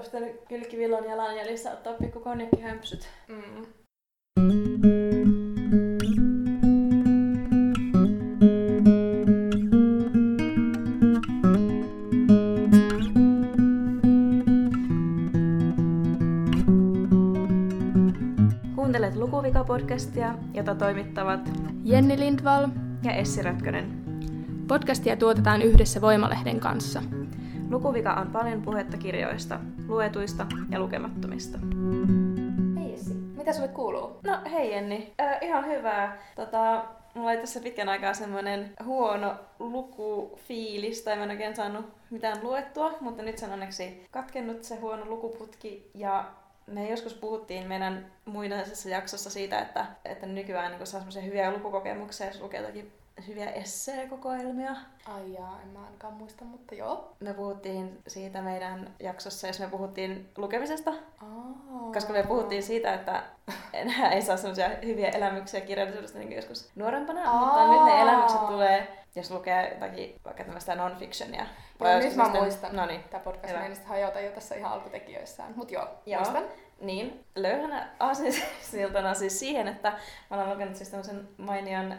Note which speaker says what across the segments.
Speaker 1: pitänyt kylkivillan jalanjäljissä ottaa pikku konjakkihömpsyt.
Speaker 2: Mm.
Speaker 1: Kuuntelet Lukuvika-podcastia, jota toimittavat
Speaker 2: Jenni Lindvall.
Speaker 1: ja Essi Rötkönen.
Speaker 2: Podcastia tuotetaan yhdessä Voimalehden kanssa.
Speaker 1: Lukuvika on paljon puhetta kirjoista, luetuista ja lukemattomista.
Speaker 2: Hei Essi, mitä sulle kuuluu?
Speaker 1: No hei Jenni, äh, ihan hyvää. Tota, mulla oli tässä pitkän aikaa semmoinen huono lukufiilis, tai mä en oikein saanut mitään luettua, mutta nyt se on onneksi katkennut se huono lukuputki, ja me joskus puhuttiin meidän muinaisessa jaksossa siitä, että, että nykyään niin saa semmoisia hyviä lukukokemuksia, jos lukee jotakin hyviä esseekokoelmia.
Speaker 2: Ai jaa, en mä ainakaan muista, mutta joo.
Speaker 1: Me puhuttiin siitä meidän jaksossa, jos me puhuttiin lukemisesta,
Speaker 2: Aa.
Speaker 1: koska me puhuttiin siitä, että enää ei saa semmoisia hyviä elämyksiä kirjallisuudesta niin joskus nuorempana,
Speaker 2: Aa.
Speaker 1: mutta nyt ne elämykset tulee, jos lukee jotakin vaikka tämmöistä non-fictionia.
Speaker 2: Joo, nyt
Speaker 1: joskus
Speaker 2: mä
Speaker 1: sitten-
Speaker 2: muistan.
Speaker 1: No niin,
Speaker 2: Tämä podcast
Speaker 1: Hyvä.
Speaker 2: meinasi hajota jo tässä ihan alkutekijöissään. Mut joo,
Speaker 1: Joo.
Speaker 2: muistan.
Speaker 1: Niin, löyhänä aasinsiltana siis siihen, että mä olen lukenut siis tämmöisen mainion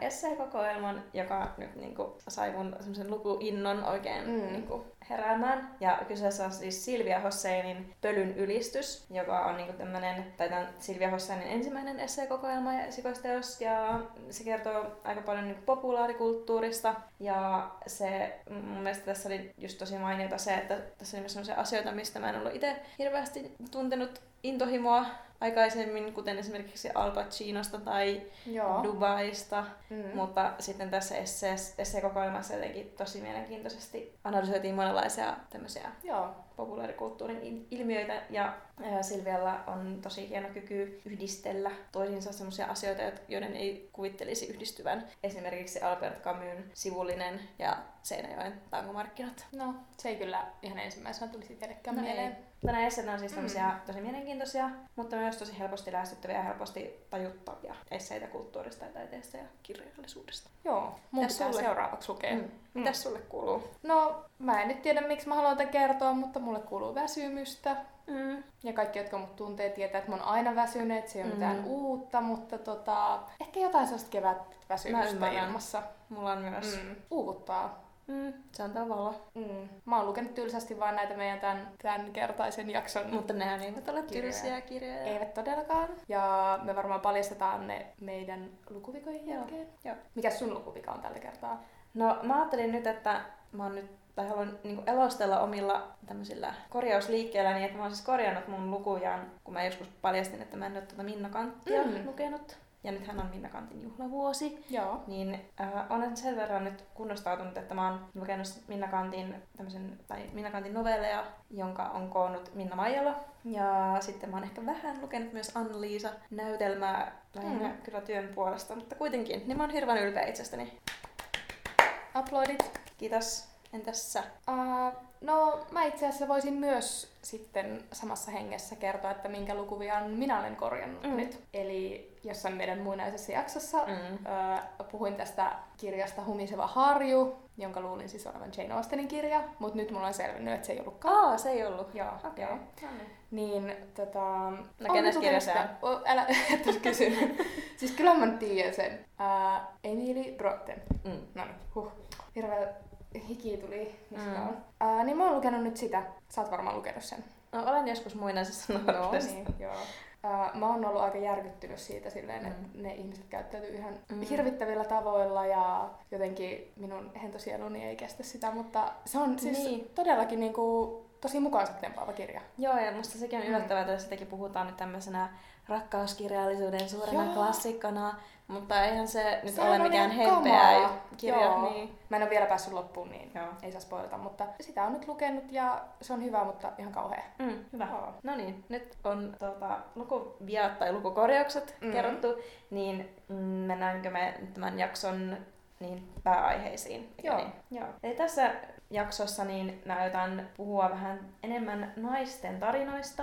Speaker 1: esseekokoelman, joka nyt niinku sai mun semmoisen lukuinnon oikein
Speaker 2: Mm.
Speaker 1: mm. niinku heräämään. Ja kyseessä on siis Silvia Hosseinin Pölyn ylistys, joka on niinku tämmönen, tai tämän Silvia Hosseinin ensimmäinen esseekokoelma ja esikoisteos, ja se kertoo aika paljon niinku populaarikulttuurista, ja se mun mielestä tässä oli just tosi mainiota se, että tässä oli myös sellaisia asioita, mistä mä en ollut itse hirveästi tuntenut intohimoa aikaisemmin, kuten esimerkiksi Al Pacinosta tai
Speaker 2: Joo.
Speaker 1: Dubaista,
Speaker 2: Mm.
Speaker 1: mutta sitten tässä essees- esseekokoelmassa jotenkin tosi mielenkiintoisesti analysoitiin monenlaisia tämmöisiä
Speaker 2: Joo.
Speaker 1: Populaarikulttuurin il- ilmiöitä ja ää, Silvialla on tosi hieno kyky yhdistellä toisiinsa sellaisia asioita, joiden ei kuvittelisi yhdistyvän. Esimerkiksi Albert Camus sivullinen ja Seinäjoen tangomarkkinat.
Speaker 2: No, se ei kyllä ihan ensimmäisenä tulisi itsellekään
Speaker 1: No
Speaker 2: mieleen.
Speaker 1: ei. Mutta esseet on siis
Speaker 2: Mm.
Speaker 1: tämmöisiä tosi mielenkiintoisia, mutta myös tosi helposti lähestyttäviä ja helposti tajuttavia esseitä kulttuurista ja taiteesta ja kirjallisuudesta.
Speaker 2: Joo, mun
Speaker 1: Mitäs
Speaker 2: pitää
Speaker 1: sulle?
Speaker 2: seuraavaksi lukea.
Speaker 1: Mm. Mitäs sulle kuuluu?
Speaker 2: No, mä en nyt tiedä miksi mä haluan tätä kertoa, mutta mulle kuuluu väsymystä.
Speaker 1: Mm.
Speaker 2: Ja kaikki, jotka mut tuntee, tietää, että mä oon aina väsynyt, että se ei ole
Speaker 1: Mm.
Speaker 2: mitään uutta, mutta tota, ehkä jotain sellaista kevät väsymystä ilmassa.
Speaker 1: Mulla on myös.
Speaker 2: Mm. Uuvuttaa.
Speaker 1: Mm. Se on tavalla.
Speaker 2: Mm. Mä oon lukenut tylsästi vaan näitä meidän tämän, tämän kertaisen jakson.
Speaker 1: Mutta nehän eivät ole
Speaker 2: Kirjoja.
Speaker 1: tylsiä kirjoja.
Speaker 2: Eivät todellakaan. Ja me varmaan paljastetaan ne meidän lukuvikojen
Speaker 1: Joo,
Speaker 2: jälkeen.
Speaker 1: joo.
Speaker 2: Mikä sun lukuvika on tällä kertaa?
Speaker 1: No mä ajattelin nyt, että mä oon nyt tai haluan niin elostella omilla tämmöisillä korjausliikkeillä, niin että mä oon siis korjannut mun lukujan, kun mä joskus paljastin, että mä en ole tuota Minna Kanttia
Speaker 2: Mm.
Speaker 1: lukenut. Ja nythän on Minna Kantin juhlavuosi.
Speaker 2: Joo.
Speaker 1: Niin äh, olen sen verran nyt kunnostautunut, että mä oon lukenut Minna Kantin, tämmösen, tai Minna Kantin novelleja, jonka on koonnut Minna Maijala. Ja sitten mä oon ehkä vähän lukenut myös Anna-Liisa näytelmää lähinnä
Speaker 2: Mm.
Speaker 1: kyllä työn puolesta, mutta kuitenkin. Niin mä oon hirveän ylpeä itsestäni.
Speaker 2: Uploadit.
Speaker 1: Kiitos. Entäs sä?
Speaker 2: Uh, no, mä itse asiassa voisin myös sitten samassa hengessä kertoa, että minkä lukuvian minä olen korjannut
Speaker 1: Mm.
Speaker 2: nyt. Eli jossain meidän muinaisessa jaksossa
Speaker 1: Mm.
Speaker 2: uh, puhuin tästä kirjasta Humiseva harju, jonka luulin siis olevan Jane Austenin kirja, mutta nyt mulla on selvinnyt, että se ei ollutkaan.
Speaker 1: Aa, se ei ollut.
Speaker 2: Joo,
Speaker 1: Okei.
Speaker 2: joo.
Speaker 1: No niin.
Speaker 2: Niin, tota...
Speaker 1: No, kenes kirja se
Speaker 2: sitä. O, älä, et kysynyt. siis kyllä mä tiedän sen. Uh, Emily Brotten.
Speaker 1: Mm.
Speaker 2: No niin, huh. Hirveä hiki tuli niskaan.
Speaker 1: Mm.
Speaker 2: Uh, niin mä oon lukenut nyt sitä. Sä oot varmaan lukenut sen.
Speaker 1: No, olen joskus muinaisessa nuoruudessa.
Speaker 2: niin, joo. Uh, mä oon ollut aika järkyttynyt siitä silleen,
Speaker 1: Mm.
Speaker 2: että ne ihmiset käyttäytyy ihan
Speaker 1: Mm.
Speaker 2: hirvittävillä tavoilla ja jotenkin minun hentosieluni ei kestä sitä, mutta se on siis
Speaker 1: Niin.
Speaker 2: todellakin niinku tosi mukaansa tempaava kirja.
Speaker 1: Joo, ja musta sekin on
Speaker 2: Mm.
Speaker 1: yllättävää, että sitäkin puhutaan nyt tämmöisenä rakkauskirjallisuuden suurena
Speaker 2: Joo.
Speaker 1: klassikona, mutta eihän se nyt
Speaker 2: Sehän
Speaker 1: ole mikään hempeä kirja.
Speaker 2: Joo.
Speaker 1: Niin.
Speaker 2: Mä en ole vielä päässyt loppuun, niin
Speaker 1: Joo.
Speaker 2: ei saa spoilata, mutta sitä on nyt lukenut ja se on hyvä, mutta ihan kauhea.
Speaker 1: Mm, hyvä.
Speaker 2: Joo.
Speaker 1: No niin, nyt on tuota, lukuviat tai lukukorjaukset
Speaker 2: Mm.
Speaker 1: kerrottu, niin mennäänkö me nyt tämän jakson niin pääaiheisiin?
Speaker 2: Joo.
Speaker 1: Niin? Joo. Eli tässä jaksossa niin mä puhua vähän enemmän naisten tarinoista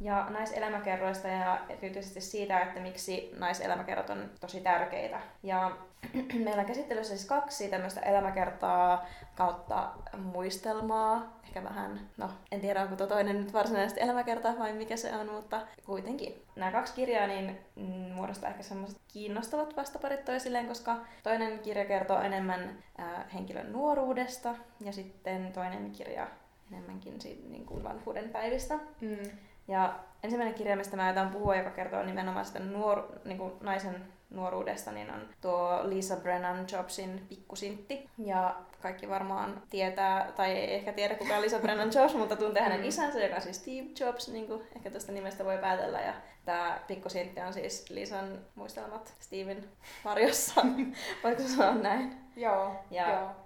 Speaker 1: ja naiselämäkerroista ja erityisesti siitä, että miksi naiselämäkerrat on tosi tärkeitä. Ja meillä on käsittelyssä siis kaksi tämmöistä elämäkertaa kautta muistelmaa. Ehkä vähän, no en tiedä onko tuo toinen nyt varsinaisesti elämäkerta vai mikä se on, mutta kuitenkin. Nämä kaksi kirjaa niin mm, muodostaa ehkä semmoiset kiinnostavat vastaparit toisilleen, koska toinen kirja kertoo enemmän äh, henkilön nuoruudesta ja sitten toinen kirja enemmänkin siitä niin kuin vanhuuden päivistä.
Speaker 2: Mm.
Speaker 1: Ja ensimmäinen kirja, mistä mä aion puhua, joka kertoo nimenomaan sitä nuor, niin kuin naisen nuoruudesta, niin on tuo Lisa Brennan Jobsin Pikkusintti. Ja kaikki varmaan tietää, tai ei ehkä tiedä kuka on Lisa Brennan Jobs, mutta tuntee hänen mm. isänsä, joka on siis Steve Jobs, niin kuin ehkä tuosta nimestä voi päätellä. Ja tämä Pikkusintti on siis Lisan muistelmat Steven varjossa, voiko sanoa näin?
Speaker 2: Joo,
Speaker 1: Ja
Speaker 2: joo.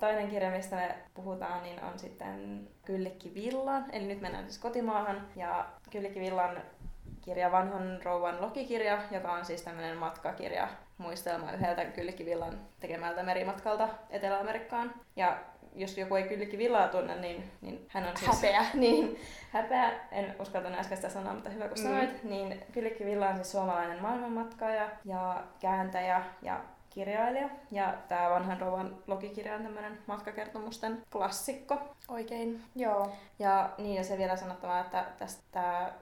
Speaker 1: Toinen kirja, mistä me puhutaan, niin on sitten Kyllikki Villan. Eli nyt mennään siis kotimaahan. Ja Kyllikki Villan kirja Vanhan rouvan lokikirja, joka on siis tämmöinen matkakirja muistelma yhdeltä Kyllikki Villan tekemältä merimatkalta Etelä-Amerikkaan. Ja jos joku ei Kyllikki Villaa tunne, niin, niin hän on siis...
Speaker 2: Häpeä.
Speaker 1: Niin, häpeä. En uskaltanut äsken sitä sanoa, mutta hyvä kun
Speaker 2: Mm.
Speaker 1: sanoit. Niin Kyllikki Villa on siis suomalainen maailmanmatkaaja ja kääntäjä ja kirjailija. Ja tämä vanhan rouvan logikirja on tämmöinen matkakertomusten klassikko oikein.
Speaker 2: Joo.
Speaker 1: Ja niin, ja se vielä sanottava, että tästä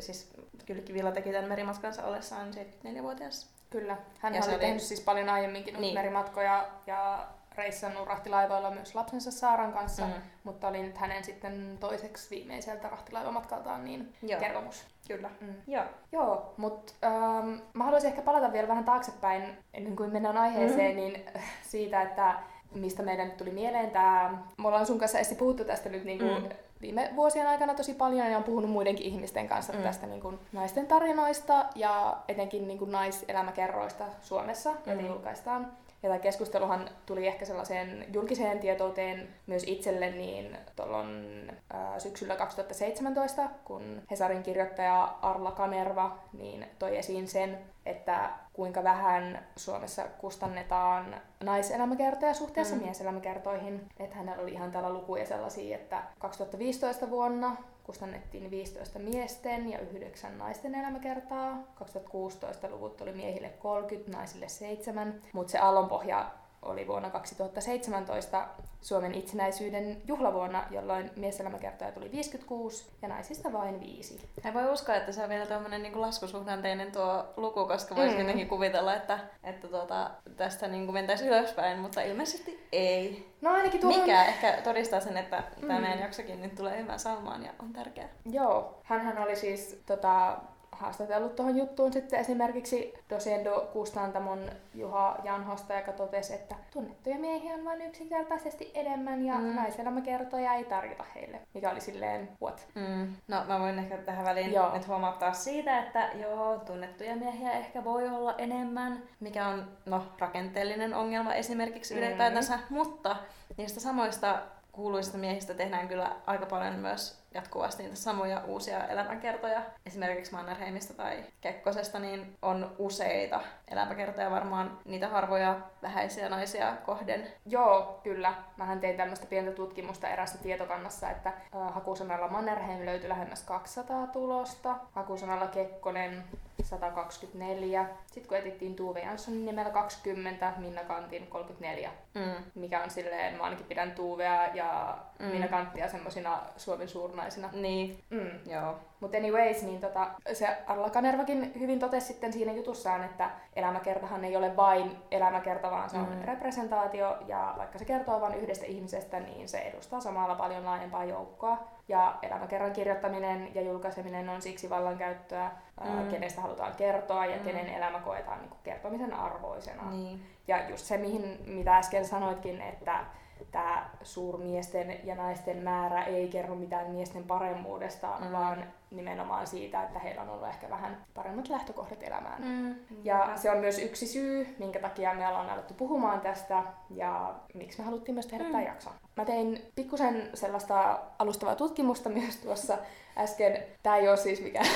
Speaker 1: siis Kyllikki Villa teki tämän merimatkansa ollessaan 74-vuotias.
Speaker 2: Kyllä. Hän
Speaker 1: Ja
Speaker 2: oli tehnyt siis paljon aiemminkin
Speaker 1: niin.
Speaker 2: merimatkoja ja reissannut rahtilaivoilla myös lapsensa Saaran kanssa,
Speaker 1: Mm.
Speaker 2: mutta oli nyt hänen sitten toiseksi viimeiseltä rahtilaivamatkaltaan niin
Speaker 1: Joo.
Speaker 2: kertomus.
Speaker 1: Kyllä.
Speaker 2: Mm.
Speaker 1: Joo.
Speaker 2: Joo, mutta ähm, mä haluaisin ehkä palata vielä vähän taaksepäin ennen kuin mennään aiheeseen, mm. niin siitä, että mistä meidän nyt tuli mieleen tämä, me ollaan sun kanssa Essi puhuttu tästä nyt niinku
Speaker 1: Mm.
Speaker 2: viime vuosien aikana tosi paljon ja on puhunut muidenkin ihmisten kanssa
Speaker 1: Mm.
Speaker 2: tästä niinku naisten tarinoista ja etenkin niinku naiselämäkerroista Suomessa, joita
Speaker 1: Mm.
Speaker 2: julkaistaan. Ja tämä keskusteluhan tuli ehkä sellaiseen julkiseen tietouteen myös itselle niin tuolloin syksyllä 2017, kun Hesarin kirjoittaja Arla Kanerva niin toi esiin sen, että kuinka vähän Suomessa kustannetaan naiselämäkertoja suhteessa
Speaker 1: mm.
Speaker 2: mieselämäkertoihin. Että hänellä oli ihan täällä lukuja sellaisia, että 2015 vuonna kustannettiin 15 miesten ja 9 naisten elämäkertaa. 2016 luvut oli miehille 30, naisille 7, mutta se aallonpohja oli vuonna 2017 Suomen itsenäisyyden juhlavuonna, jolloin mieselämäkertoja tuli 56 ja naisista vain 5.
Speaker 1: En voi uskoa, että se on vielä tuommoinen niin laskusuhdanteinen tuo luku, koska voisi
Speaker 2: Mm.
Speaker 1: jotenkin kuvitella, että, että tuota, tästä niin mentäisiin ylöspäin, mutta ilmeisesti ei.
Speaker 2: No ainakin tuo
Speaker 1: Mikä ehkä todistaa sen, että tämä
Speaker 2: Mm.
Speaker 1: meidän jaksokin nyt tulee hyvän saumaan ja on tärkeä.
Speaker 2: Joo, hänhän oli siis tota, haastatellut tuohon juttuun sitten esimerkiksi Dosendo Kustantamon Juha Janhosta, joka totesi, että tunnettuja miehiä on vain yksinkertaisesti enemmän ja
Speaker 1: Mm.
Speaker 2: naiselämäkertoja ei tarjota heille, mikä oli silleen what?
Speaker 1: Mm. No mä voin ehkä tähän väliin
Speaker 2: Joo.
Speaker 1: nyt huomauttaa siitä, että joo, tunnettuja miehiä ehkä voi olla enemmän, mikä on no, rakenteellinen ongelma esimerkiksi
Speaker 2: Mm.
Speaker 1: ylipäätänsä, mutta niistä samoista kuuluisista miehistä tehdään kyllä aika paljon myös jatkuvasti niitä samoja uusia elämänkertoja. Esimerkiksi Mannerheimista tai Kekkosesta niin on useita elämänkertoja varmaan niitä harvoja vähäisiä naisia kohden.
Speaker 2: Joo, kyllä. Mähän tein tämmöistä pientä tutkimusta erässä tietokannassa, että ö, hakusanalla Mannerheim löytyi lähemmäs 200 tulosta, hakusanalla Kekkonen 124. Sitten kun etittiin Tuve Janssonin nimellä 20, Minna Kantin 34.
Speaker 1: Mm.
Speaker 2: mikä on silleen, mä ainakin pidän Tuuvea ja
Speaker 1: Mm.
Speaker 2: Minna Kanttia semmosina Suomen suurnaisina.
Speaker 1: Niin,
Speaker 2: Mm.
Speaker 1: joo.
Speaker 2: Mutta anyways, niin tota, se Arla Kanervakin hyvin totesi sitten siinä jutussaan, että elämäkertahan ei ole vain elämäkerta, vaan se on
Speaker 1: Mm.
Speaker 2: representaatio, ja vaikka se kertoo vain yhdestä ihmisestä, niin se edustaa samalla paljon laajempaa joukkoa. Ja elämäkerran kirjoittaminen ja julkaiseminen on siksi vallankäyttöä,
Speaker 1: Mm.
Speaker 2: mm. kenestä halutaan kertoa ja
Speaker 1: mm.
Speaker 2: kenen elämä koetaan niin kertomisen arvoisena.
Speaker 1: Niin.
Speaker 2: Ja just se, mihin, mitä äsken sanoitkin, että tämä suurmiesten ja naisten määrä ei kerro mitään miesten paremmuudesta,
Speaker 1: Mm.
Speaker 2: vaan nimenomaan siitä, että heillä on ollut ehkä vähän paremmat lähtökohdat elämään. Mm.
Speaker 1: Mm.
Speaker 2: Ja se on myös yksi syy, minkä takia me ollaan alettu puhumaan tästä ja miksi me haluttiin myös tehdä
Speaker 1: mm.
Speaker 2: tämä jakso. Mä tein pikkusen sellaista alustavaa tutkimusta myös tuossa äsken. Tämä ei ole siis mikään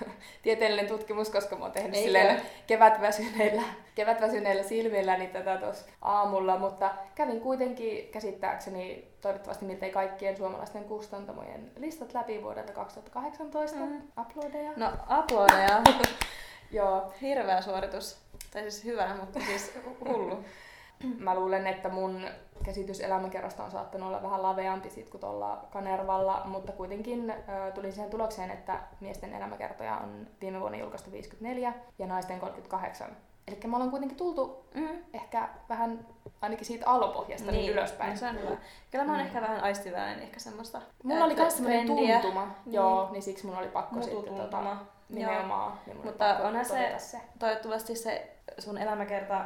Speaker 2: tieteellinen tutkimus, koska mä oon tehnyt silleen kevätväsyneillä, kevätväsyneillä silmillä niin tätä tuossa aamulla, mutta kävin kuitenkin käsittääkseni toivottavasti miltei kaikkien suomalaisten kustantamojen listat läpi vuodelta 2018. Mm. Uploadeja.
Speaker 1: No, uploadeja.
Speaker 2: Joo.
Speaker 1: Hirveä suoritus. Tai siis hyvä, mutta siis hullu.
Speaker 2: Mä luulen, että mun käsitys elämäkerrasta on saattanut olla vähän laveampi sit kuin tuolla Kanervalla, mutta kuitenkin ö, tulin siihen tulokseen, että miesten elämäkertoja on viime vuonna julkaistu 54 ja naisten 38. Eli me ollaan kuitenkin tultu mm. ehkä vähän ainakin siitä alopohjasta niin, niin ylöspäin.
Speaker 1: No, se on hyvä. Kyllä mä oon mm. ehkä vähän aistiväinen ehkä semmoista
Speaker 2: Mulla oli myös semmoinen tuntuma, niin. joo, niin siksi mun oli pakko Mutu sitten tota, nimenomaan. Niin
Speaker 1: Mutta onhan se, se, toivottavasti se sun elämäkerta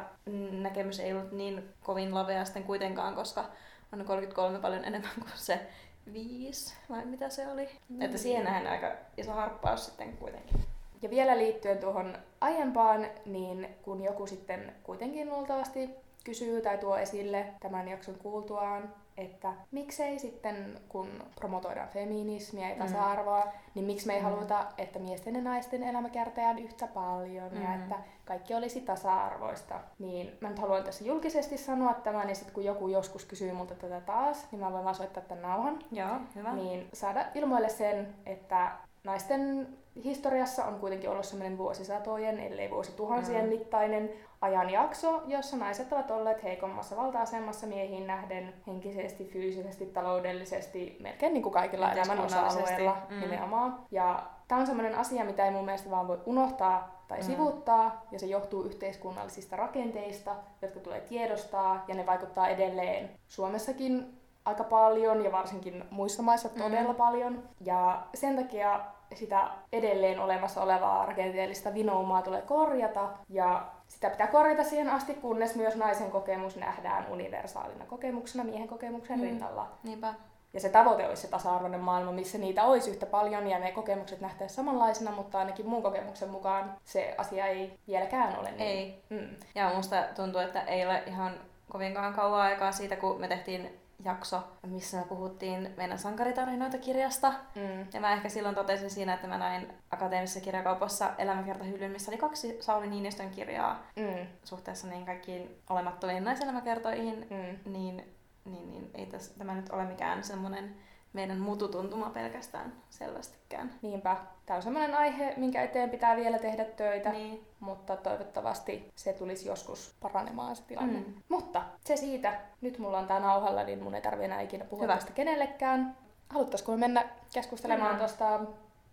Speaker 1: näkemys ei ollut niin kovin lavea sitten kuitenkaan, koska on 33 paljon enemmän kuin se viisi, vai mitä se oli? Mm. Että siihen nähden aika iso harppaus sitten kuitenkin.
Speaker 2: Ja vielä liittyen tuohon aiempaan, niin kun joku sitten kuitenkin luultavasti kysyy tai tuo esille tämän jakson kuultuaan, että miksei sitten, kun promotoidaan feminismiä ja mm. tasa-arvoa, mm. niin miksi me ei mm. haluta, että miesten ja naisten elämä kärtään yhtä paljon mm. ja että kaikki olisi tasa-arvoista. Niin mä nyt haluan tässä julkisesti sanoa tämän ja sitten kun joku joskus kysyy multa tätä taas, niin mä voin vaan soittaa tämän nauhan.
Speaker 1: Joo, hyvä.
Speaker 2: Niin saada ilmoille sen, että naisten historiassa on kuitenkin ollut sellainen vuosisatojen, ellei vuosituhansien mm. mittainen ajanjakso, jossa naiset ovat olleet heikommassa valta-asemassa miehiin nähden henkisesti, fyysisesti, taloudellisesti, melkein niin kuin kaikilla elämän osa-alueilla mm. nimenomaan. Ja tämä on sellainen asia, mitä ei mun mielestä vaan voi unohtaa tai mm. sivuuttaa, ja se johtuu yhteiskunnallisista rakenteista, jotka tulee tiedostaa, ja ne vaikuttaa edelleen Suomessakin aika paljon, ja varsinkin muissa maissa todella mm. paljon. Ja sen takia sitä edelleen olemassa olevaa rakenteellista vinoumaa tulee korjata ja sitä pitää korjata siihen asti, kunnes myös naisen kokemus nähdään universaalina kokemuksena miehen kokemuksen mm. rinnalla.
Speaker 1: Niinpä.
Speaker 2: Ja se tavoite olisi se tasa-arvoinen maailma, missä niitä olisi yhtä paljon ja ne kokemukset nähtäisiin samanlaisena, mutta ainakin mun kokemuksen mukaan se asia ei vieläkään ole niin.
Speaker 1: Ei. Mm. Ja musta tuntuu, että ei ole ihan kovinkaan kauan aikaa siitä, kun me tehtiin jakso, missä me puhuttiin meidän sankaritarinoita kirjasta. Mm. Ja mä ehkä silloin totesin siinä, että mä näin akateemisessa kirjakaupassa elämäkertahyllyn, missä oli kaksi Sauli Niinistön kirjaa mm. suhteessa niin kaikkiin olemattomiin naiselämäkertoihin. Mm. Niin, niin, niin ei täs, tämä nyt ole mikään semmoinen meidän mututuntuma pelkästään selvästikään.
Speaker 2: Niinpä. Tämä on sellainen aihe, minkä eteen pitää vielä tehdä töitä, niin. mutta toivottavasti se tulisi joskus paranemaan se tilanne. Mm. Mutta se siitä. Nyt mulla on tää nauhalla, niin mun ei tarvi enää ikinä puhua Hyvä. tästä kenellekään. Haluttaisiko me mennä keskustelemaan tuosta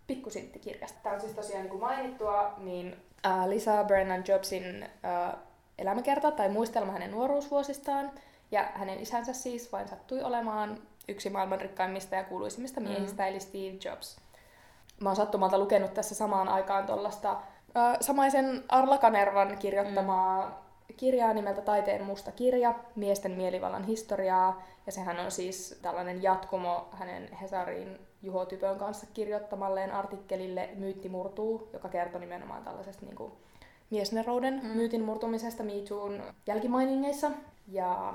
Speaker 2: pikkusinttikirjasta? Tämä on siis tosiaan niin kuin mainittua, niin äh, Lisa Brennan Jobsin äh, elämäkerta tai muistelma hänen nuoruusvuosistaan. Ja hänen isänsä siis vain sattui olemaan yksi maailman rikkaimmista ja kuuluisimmista mm. miehistä, mm. eli Steve Jobs. Mä oon sattumalta lukenut tässä samaan aikaan tuollaista samaisen Arla Kanervan kirjoittamaa mm. kirjaa nimeltä Taiteen musta kirja, miesten mielivallan historiaa. Ja sehän on siis tällainen jatkumo hänen Hesarin Juho Typön kanssa kirjoittamalleen artikkelille Myytti murtuu, joka kertoo nimenomaan tällaisesta niin kuin miesnerouden mm. myytin murtumisesta Me Toon jälkimainingeissa. Ja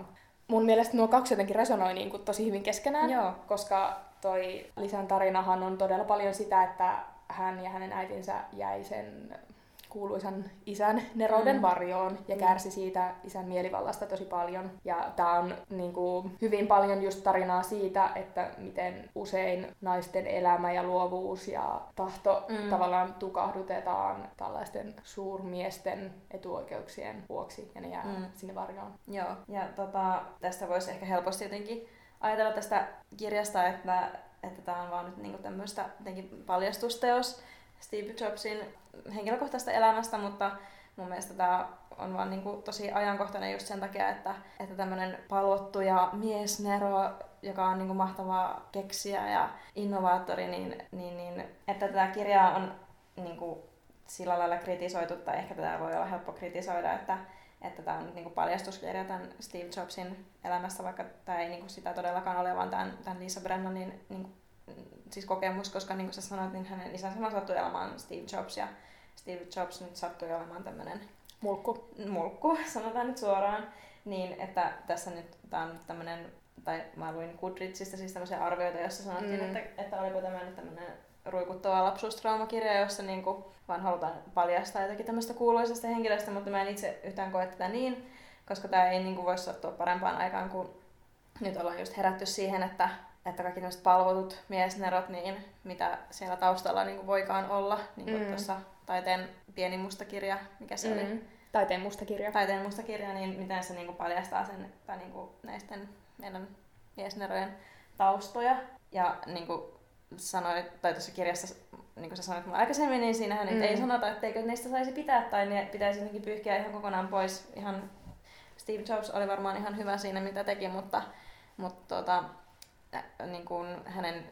Speaker 2: mun mielestä nuo kaksi jotenkin resonoi niin kuin tosi hyvin keskenään, Joo. koska toi Lisan tarinahan on todella paljon sitä, että hän ja hänen äitinsä jäi sen kuuluisan isän nerouden mm. varjoon ja mm. kärsi siitä isän mielivallasta tosi paljon. Ja tämä on niin kuin, hyvin paljon just tarinaa siitä, että miten usein naisten elämä ja luovuus ja tahto mm. tavallaan tukahdutetaan tällaisten suurmiesten etuoikeuksien vuoksi ja ne jää mm. sinne varjoon.
Speaker 1: Joo, ja tota, tästä voisi ehkä helposti jotenkin ajatella tästä kirjasta, että että tämä on vaan nyt niinku tämmöistä paljastusteos Steve Jobsin henkilökohtaista elämästä, mutta mun mielestä tämä on vaan niinku tosi ajankohtainen just sen takia, että, että tämmöinen palvottu ja miesnero, joka on niinku mahtava keksiä ja innovaattori, niin, niin, niin että tätä kirjaa on niinku sillä lailla kritisoitu, tai ehkä tätä voi olla helppo kritisoida, että, että tämä on nyt niinku paljastuskirja tämän Steve Jobsin elämässä, vaikka tämä ei niinku sitä todellakaan ole, vaan tämän, tämän Lisa Brennanin niinku siis kokemus, koska niin kuin sä sanoit, niin hänen isänsä sattui olemaan Steve Jobs ja Steve Jobs nyt sattui olemaan tämmöinen
Speaker 2: mulkku.
Speaker 1: mulkku, sanotaan nyt suoraan, niin että tässä nyt tämä on tämmöinen, tai mä luin Goodreadsista siis tämmöisiä arvioita, jossa sanottiin, mm. että, että oliko tämä nyt tämmöinen ruikuttava lapsuustraumakirja, jossa niin kuin vaan halutaan paljastaa jotakin tämmöistä kuuluisesta henkilöstä, mutta mä en itse yhtään koe tätä niin, koska tämä ei niin kuin voi sattua parempaan aikaan kuin nyt ollaan just herätty siihen, että, että kaikki tämmöiset palvotut miesnerot, niin mitä siellä taustalla niin kuin voikaan olla, niin kuin mm. tuossa taiteen pieni musta kirja, mikä se mm. oli?
Speaker 2: Taiteen musta kirja.
Speaker 1: Taiteen musta kirja, niin miten se niin kuin paljastaa sen, tai niin kuin näisten meidän miesnerojen taustoja. Ja niin kuin sanoit, tai tuossa kirjassa, niin kuin sä sanoit aikaisemmin, niin siinähän mm. ei sanota, etteikö niistä saisi pitää, tai ne pitäisi jotenkin pyyhkiä ihan kokonaan pois. Ihan Steve Jobs oli varmaan ihan hyvä siinä, mitä teki, mutta, mutta tota, niin kuin hänen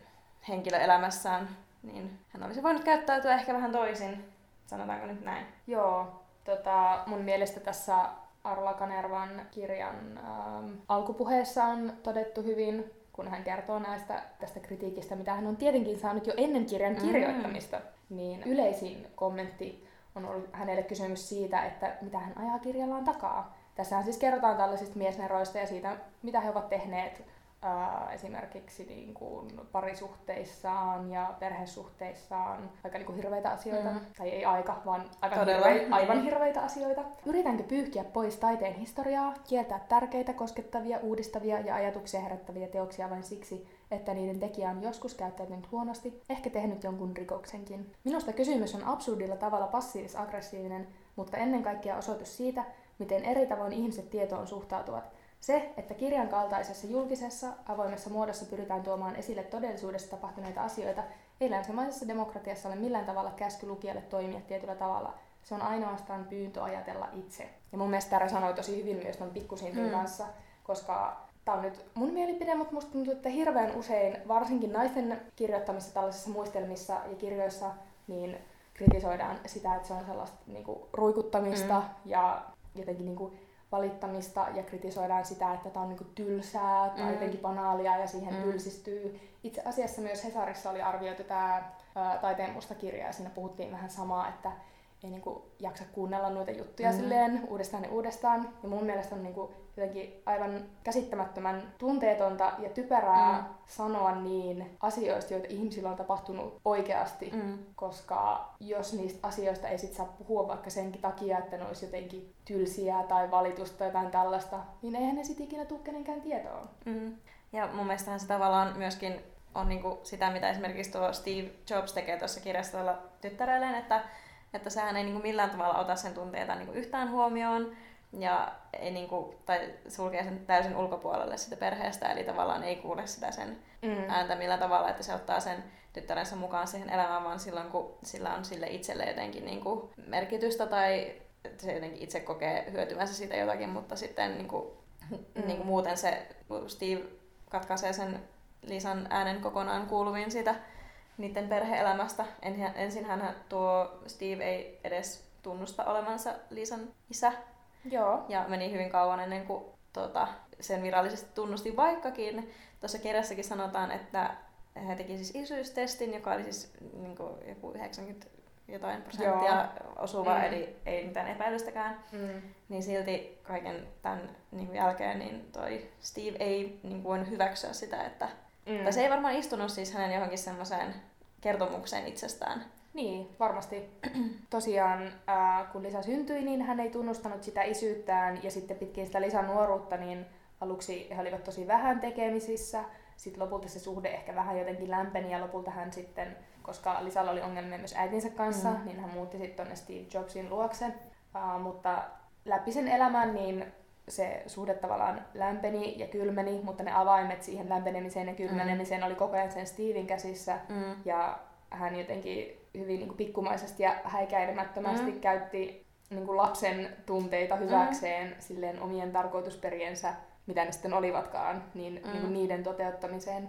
Speaker 1: henkilöelämässään, niin hän olisi voinut käyttäytyä ehkä vähän toisin, sanotaanko nyt näin.
Speaker 2: Joo, tota, mun mielestä tässä Arla Kanervan kirjan ähm, alkupuheessa on todettu hyvin, kun hän kertoo näistä tästä kritiikistä, mitä hän on tietenkin saanut jo ennen kirjan mm. kirjoittamista, mm. niin yleisin kommentti on ollut hänelle kysymys siitä, että mitä hän ajaa kirjallaan takaa. Tässähän siis kerrotaan tällaisista miesneroista ja siitä, mitä he ovat tehneet ää, esimerkiksi niin kuin parisuhteissaan ja perhesuhteissaan aika niin kuin hirveitä asioita. Mm. Tai ei aika, vaan aivan, hirveitä, aivan hirveitä asioita. Yritänkö pyyhkiä pois taiteen historiaa, kieltää tärkeitä, koskettavia, uudistavia ja ajatuksia herättäviä teoksia vain siksi, että niiden tekijä on joskus käyttäytynyt huonosti, ehkä tehnyt jonkun rikoksenkin. Minusta kysymys on absurdilla tavalla passiivis-aggressiivinen, mutta ennen kaikkea osoitus siitä, miten eri tavoin ihmiset tietoon suhtautuvat. Se, että kirjan kaltaisessa julkisessa, avoimessa muodossa pyritään tuomaan esille todellisuudessa tapahtuneita asioita, ei länsimaisessa demokratiassa ole millään tavalla käsky lukijalle toimia tietyllä tavalla. Se on ainoastaan pyyntö ajatella itse. Ja mun mielestä Tara sanoi tosi hyvin myös ton pikkusintin mm. kanssa, koska tämä on nyt mun mielipide, mutta musta tuntuu, että hirveän usein, varsinkin naisten kirjoittamissa tällaisissa muistelmissa ja kirjoissa, niin kritisoidaan sitä, että se on sellaista niinku, ruikuttamista mm. ja jotenkin niinku, valittamista ja kritisoidaan sitä, että tämä on niinku tylsää tai mm. jotenkin banaalia ja siihen mm. tylsistyy. Itse asiassa myös Hesarissa oli arvioitu tämä taiteen musta kirja ja siinä puhuttiin vähän samaa, että ei niinku jaksa kuunnella noita juttuja mm. silleen uudestaan ja uudestaan. Ja mun mielestä on niinku jotenkin aivan käsittämättömän tunteetonta ja typerää mm. sanoa niin asioista, joita ihmisillä on tapahtunut oikeasti, mm. koska jos niistä asioista ei sit saa puhua vaikka senkin takia, että ne olisi jotenkin tylsiä tai valitusta tai jotain tällaista, niin eihän ne sit ikinä tule kenenkään tietoon.
Speaker 1: Mm. Ja mun mielestähän se tavallaan myöskin on niinku sitä, mitä esimerkiksi tuo Steve Jobs tekee tuossa kirjastolla tyttärelleen, että, että sehän ei niinku millään tavalla ota sen tunteita niinku yhtään huomioon, ja ei niinku, tai sulkee sen täysin ulkopuolelle sitä perheestä, eli tavallaan ei kuule sitä sen mm. ääntä millään tavalla, että se ottaa sen tyttärensä mukaan siihen elämään, vaan silloin kun sillä on sille itselle jotenkin niinku merkitystä tai se jotenkin itse kokee hyötyvänsä siitä jotakin, mutta sitten niinku, mm. niinku muuten se Steve katkaisee sen Lisan äänen kokonaan kuuluviin siitä niiden perheelämästä. Ensin hän tuo Steve ei edes tunnusta olevansa Lisan isä,
Speaker 2: Joo.
Speaker 1: Ja meni hyvin kauan ennen kuin tuota, sen virallisesti tunnusti, vaikkakin tuossa kirjassakin sanotaan, että he teki siis isyystestin, joka oli siis niin kuin joku 90 jotain prosenttia Joo. osuva, mm. eli ei mitään epäilystäkään, mm. niin silti kaiken tämän niin kuin jälkeen niin toi Steve ei niin kuin, voinut hyväksyä sitä, että mm. tai se ei varmaan istunut siis hänen johonkin semmoiseen kertomukseen itsestään,
Speaker 2: niin, varmasti. Tosiaan, ää, kun Lisa syntyi, niin hän ei tunnustanut sitä isyyttään ja sitten pitkin sitä Lisan nuoruutta, niin aluksi he olivat tosi vähän tekemisissä. Sitten lopulta se suhde ehkä vähän jotenkin lämpeni ja lopulta hän sitten, koska Lisalla oli ongelmia myös äitinsä kanssa, mm. niin hän muutti sitten tuonne Steve Jobsin luokse. Uh, mutta läpi sen elämän niin se suhde tavallaan lämpeni ja kylmeni, mutta ne avaimet siihen lämpenemiseen ja kylmenemiseen mm. oli koko ajan sen Steven käsissä. Mm. Ja hän jotenkin hyvin niin kuin pikkumaisesti ja häikäilemättömästi mm. käytti niin kuin lapsen tunteita hyväkseen mm. silleen omien tarkoitusperiensä, mitä ne sitten olivatkaan, niin, mm. niin kuin niiden toteuttamiseen.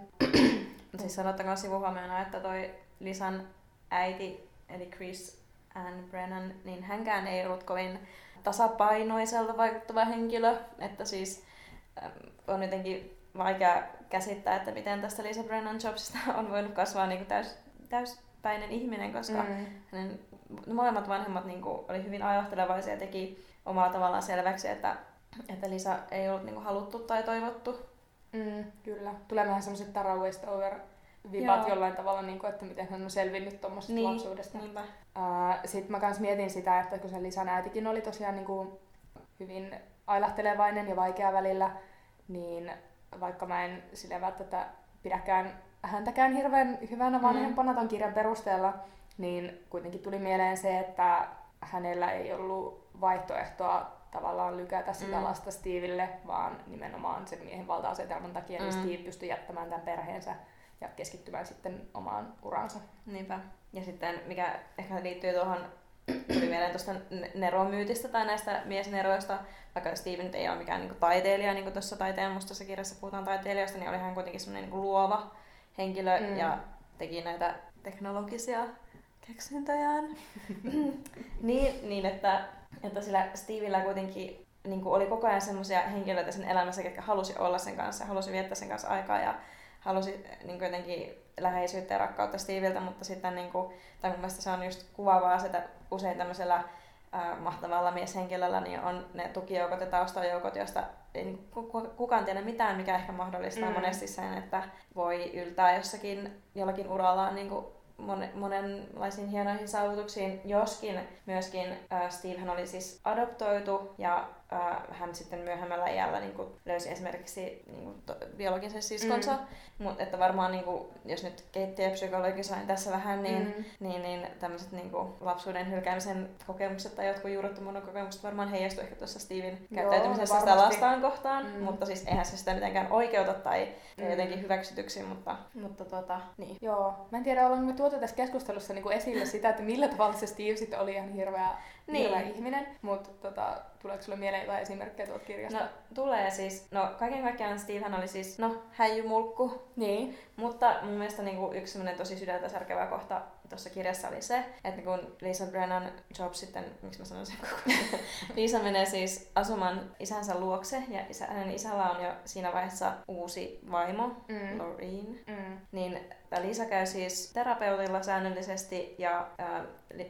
Speaker 1: siis sanottakaa sivuhuomiona, että toi Lisan äiti, eli Chris Ann Brennan, niin hänkään ei ollut kovin tasapainoiselta vaikuttava henkilö, että siis on jotenkin vaikea käsittää, että miten tästä Lisa Brennan Jobsista on voinut kasvaa niin kuin täys, täys päinen ihminen, koska mm. hänen molemmat vanhemmat niin kuin, oli hyvin ajattelevaisia ja teki omalla tavallaan selväksi, että, että Lisa ei ollut niin kuin, haluttu tai toivottu.
Speaker 2: Mm, kyllä. Tulee vähän semmoiset Tara Westover vipat jollain tavalla, niin kuin, että miten hän on selvinnyt tuommoisesta niin, lapsuudesta. Uh, Sitten mä kans mietin sitä, että kun se Lisan äitikin oli tosiaan niin kuin hyvin ailahtelevainen ja vaikea välillä, niin vaikka mä en sille välttämättä pidäkään häntäkään hirveän hyvänä vanhempana ton kirjan perusteella, niin kuitenkin tuli mieleen se, että hänellä ei ollut vaihtoehtoa tavallaan lykätä sitä mm. lasta Steville, vaan nimenomaan sen miehen valta-asetelman takia niin mm. niin Steve pystyi jättämään tämän perheensä ja keskittymään sitten omaan uransa.
Speaker 1: Niinpä. Ja sitten, mikä ehkä liittyy tuohon, tuli mieleen tuosta neromyytistä tai näistä miesneroista, vaikka Steven nyt ei ole mikään niin taiteilija, niin kuin tuossa taiteen mustassa kirjassa puhutaan taiteilijasta, niin oli hän kuitenkin semmoinen niin luova henkilö mm. ja teki näitä teknologisia keksintöjään. niin, niin, että, että sillä Stevillä kuitenkin niin kuin oli koko ajan semmoisia henkilöitä sen elämässä, jotka halusi olla sen kanssa, halusi viettää sen kanssa aikaa ja halusi niin kuin jotenkin läheisyyttä ja rakkautta Steviltä, mutta sitten niin kuin, tai mun mielestä se on just kuvaavaa, että usein tämmöisellä äh, mahtavalla mieshenkilöllä niin on ne tukijoukot ja taustajoukot, joista ei niin kukaan tiedä mitään, mikä ehkä mahdollistaa mm. monesti sen, että voi yltää jossakin jollakin urallaan niin kuin monenlaisiin hienoihin saavutuksiin, joskin myöskin äh, Steve hän oli siis adoptoitu ja hän sitten myöhemmällä iällä niin kuin, löysi esimerkiksi niin kuin, to, biologisen siskonsa. Mm. Mutta että varmaan, niin kuin, jos nyt keittiöpsykologisoin tässä vähän, niin, mm. niin, niin tämmöiset niin kuin, lapsuuden hylkäämisen kokemukset tai jotkut juurrettomuuden kokemukset varmaan heijastuu ehkä tuossa Steven käyttäytymisessä sitä lastaan kohtaan. Mm. Mutta siis eihän se sitä mitenkään oikeuta tai mm. jotenkin hyväksytyksi, mutta, mutta tota, niin.
Speaker 2: Joo, mä en tiedä, ollaanko me tuotu tässä keskustelussa niin kuin esille sitä, että millä tavalla se Steve sitten oli ihan hirveä niin. hyvä ihminen, mutta tota, tuleeko sulle mieleen jotain esimerkkejä tuolta kirjasta?
Speaker 1: No tulee siis, no kaiken kaikkiaan Stevehän oli siis, no häijymulkku.
Speaker 2: Niin.
Speaker 1: Mutta mun mielestä niinku yksi tosi sydäntä särkevä kohta tuossa kirjassa oli se, että kun Lisa Brennan job sitten, miksi mä sanon sen koko Lisa menee siis asumaan isänsä luokse ja isä, hänen isällä on jo siinä vaiheessa uusi vaimo, mm. Loreen. Mm. Niin Lisa käy siis terapeutilla säännöllisesti ja äh,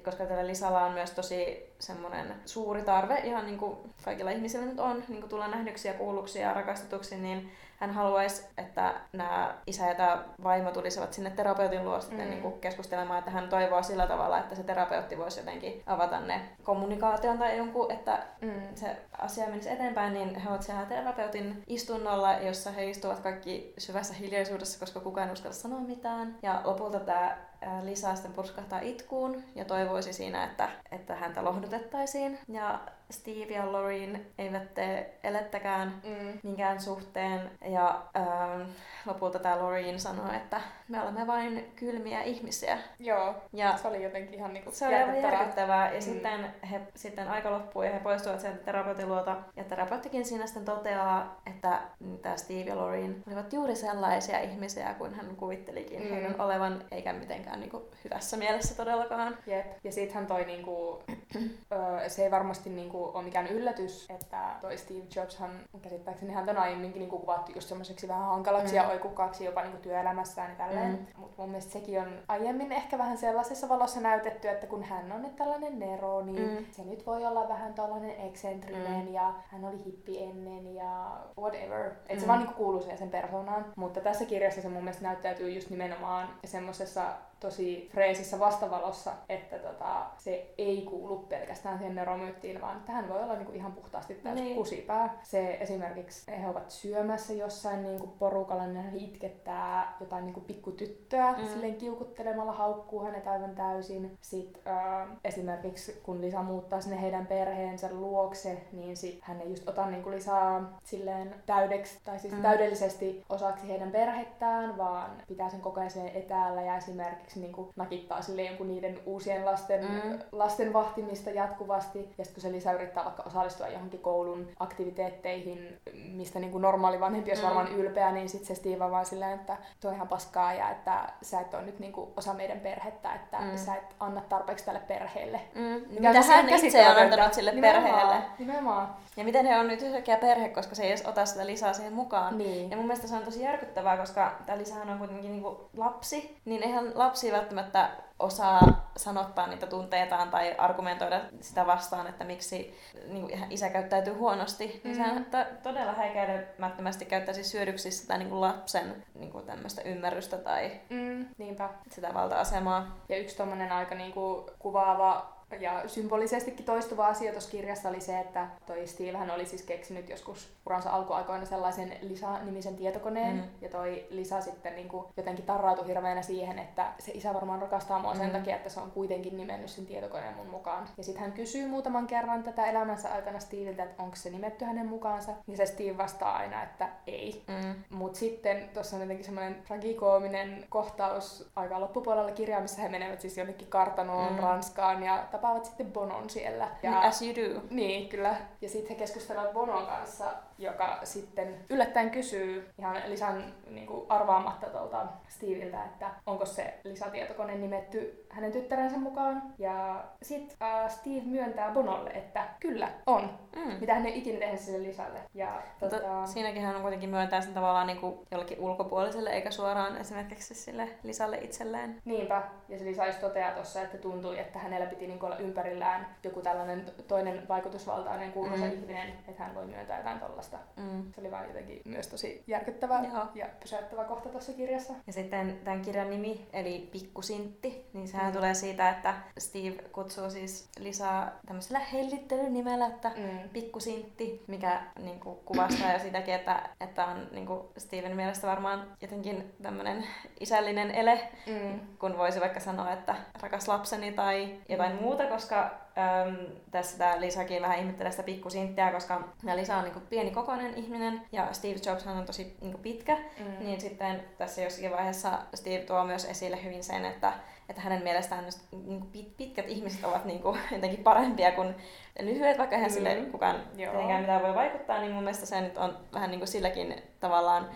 Speaker 1: koska tällä Lisalla on myös tosi semmoinen suuri tarve, ihan niin kuin kaikilla ihmisillä nyt on, niin kuin tulla nähdyksi ja kuulluksi ja rakastetuksi, niin hän haluaisi, että nämä isä ja tämä vaimo tulisivat sinne terapeutin luo sitten mm. niin kuin keskustelemaan, että hän toivoo sillä tavalla, että se terapeutti voisi jotenkin avata ne kommunikaation tai jonkun, että mm. se asia menisi eteenpäin, niin he ovat siellä terapeutin istunnolla, jossa he istuvat kaikki syvässä hiljaisuudessa, koska kukaan ei uskalla sanoa mitään. Ja lopulta tämä Lisa sitten purskahtaa itkuun ja toivoisi siinä, että, että häntä lohdutettaisiin. Ja Steve ja Loreen eivät tee elettäkään mm. minkään suhteen. Ja ähm, lopulta tämä Loreen sanoo, että me olemme vain kylmiä ihmisiä.
Speaker 2: Joo, ja se oli jotenkin ihan niinku
Speaker 1: Se oli aivan järkyttävää. Ja mm. sitten, he, sitten aika loppuu ja he poistuvat sieltä terapeutin luota. Ja terapeuttikin siinä sitten toteaa, että tämä Steve ja Loreen olivat juuri sellaisia ihmisiä kuin hän kuvittelikin mm. heidän olevan, eikä mitenkään niinku hyvässä mielessä todellakaan.
Speaker 2: Jep. Ja sitten hän toi niinku, se ei varmasti niinku ole mikään yllätys, että toi Steve Jobshan käsittääkseni häntä on aiemminkin niinku kuvattu just semmoiseksi vähän hankalaksi mm. ja oikukkaaksi jopa niinku työelämässään ja tälleen. Mm. Mutta mun mielestä sekin on aiemmin ehkä vähän sellaisessa valossa näytetty, että kun hän on nyt tällainen nero, niin mm. se nyt voi olla vähän tällainen eksentrinen mm. ja hän oli hippi ennen ja whatever. Että mm. se vaan niinku kuuluu siihen sen persoonaan. Mutta tässä kirjassa se mun mielestä näyttäytyy just nimenomaan semmoisessa tosi freesissä vastavalossa, että tota, se ei kuulu pelkästään siihen neromyyttiin, vaan tähän voi olla niinku ihan puhtaasti täysin niin. kusipää. Se esimerkiksi he ovat syömässä jossain niinku porukalla, niin hän itkettää jotain niinku pikkutyttöä mm. silleen kiukuttelemalla, haukkuu hänet aivan täysin. Sitten äh, esimerkiksi kun Lisa muuttaa sinne heidän perheensä luokse, niin sit hän ei just ota niinku Lisaa silleen täydeksi, tai siis mm. täydellisesti osaksi heidän perhettään, vaan pitää sen koko ajan etäällä ja esimerkiksi niin kuin nakittaa sille jonkun niiden uusien lasten, mm. lasten vahtimista jatkuvasti. Ja sitten kun se lisää yrittää vaikka osallistua johonkin koulun aktiviteetteihin, mistä niin kuin normaali vanhempi olisi mm. varmaan ylpeä, niin sitten se Steve on vaan silleen, että tuo ihan paskaa ja että sä et ole nyt niin kuin osa meidän perhettä, että mm. sä et anna tarpeeksi tälle perheelle.
Speaker 1: Mm. Mitä hän itse on antanut sille nimenomaan, perheelle.
Speaker 2: Nimenomaan.
Speaker 1: Ja miten he on nyt yhtäkkiä perhe, koska se ei edes ota sitä lisää siihen mukaan. Niin. Ja mun mielestä se on tosi järkyttävää, koska tämä Lisähän on kuitenkin niinku lapsi, niin eihän lapsi välttämättä osaa sanottaa niitä tunteitaan tai argumentoida sitä vastaan, että miksi niin kuin isä käyttäytyy huonosti, niin mm. sehän to- todella häikäilemättömästi käyttäisi syödyksi sitä niin kuin lapsen niin kuin tämmöistä ymmärrystä tai
Speaker 2: mm, niinpä.
Speaker 1: sitä valta-asemaa.
Speaker 2: Ja yksi tommonen aika niin kuin kuvaava ja symbolisestikin toistuva asia tuossa kirjassa oli se, että toi Steve hän oli siis keksinyt joskus uransa alkuaikoina sellaisen Lisa-nimisen tietokoneen, mm. ja toi Lisa sitten niin kuin jotenkin tarrautui hirveänä siihen, että se isä varmaan rakastaa mua mm. sen takia, että se on kuitenkin nimennyt sen tietokoneen mun mukaan. Ja sitten hän kysyy muutaman kerran tätä elämänsä aikana Steveltä, että onko se nimetty hänen mukaansa, ja se Steve vastaa aina, että ei. Mm. Mutta sitten tuossa on jotenkin semmoinen tragikoominen kohtaus aika loppupuolella kirjaa, missä he menevät siis jonnekin kartanoon mm. Ranskaan ja tapaavat sitten Bonon siellä.
Speaker 1: Ja, As you do.
Speaker 2: Niin, kyllä. Ja sitten he keskustelevat Bonon kanssa, joka sitten yllättäen kysyy ihan Lisan niin kuin arvaamatta tuolta Steveltä, että onko se lisätietokone nimetty hänen tyttärensä mukaan. Ja sitten uh, Steve myöntää Bonolle, että kyllä, on. Mm. Mitä hän ei ikinä tehnyt sille lisälle. Ja,
Speaker 1: tota... Siinäkin hän on kuitenkin myöntää sen tavallaan niin kuin jollekin ulkopuoliselle, eikä suoraan esimerkiksi sille lisälle itselleen.
Speaker 2: Niinpä. Ja se Lisa just toteaa tuossa, että tuntui, että hänellä piti niin olla ympärillään joku tällainen toinen vaikutusvaltainen kuuluisa mm. ihminen, että hän voi myöntää jotain tollasta. Mm. Se oli vaan jotenkin myös tosi järkyttävä Joo. ja pysäyttävä kohta tuossa kirjassa.
Speaker 1: Ja sitten tämän kirjan nimi, eli Pikkusintti, niin sehän mm. tulee siitä, että Steve kutsuu siis Lisaa tämmöisellä hellittelynimellä, että mm. Pikkusintti, mikä niin kuin, kuvastaa jo sitäkin, että, että on niin kuin Steven mielestä varmaan jotenkin tämmöinen isällinen ele, mm. kun voisi vaikka sanoa, että rakas lapseni tai jotain mm. muuta, koska Öm, tässä tämä Lisakin vähän ihmettelee sitä pikkusinttiä, koska Lisa on niinku pieni kokoinen ihminen ja Steve Jobs on tosi niinku pitkä, mm. niin sitten tässä jossakin vaiheessa Steve tuo myös esille hyvin sen, että, että hänen mielestään niinku pit, pitkät ihmiset ovat niinku jotenkin parempia kuin lyhyet, vaikka eihän mm. sille kukaan tietenkään mitään voi vaikuttaa, niin mun mielestä se nyt on vähän niinku silläkin tavallaan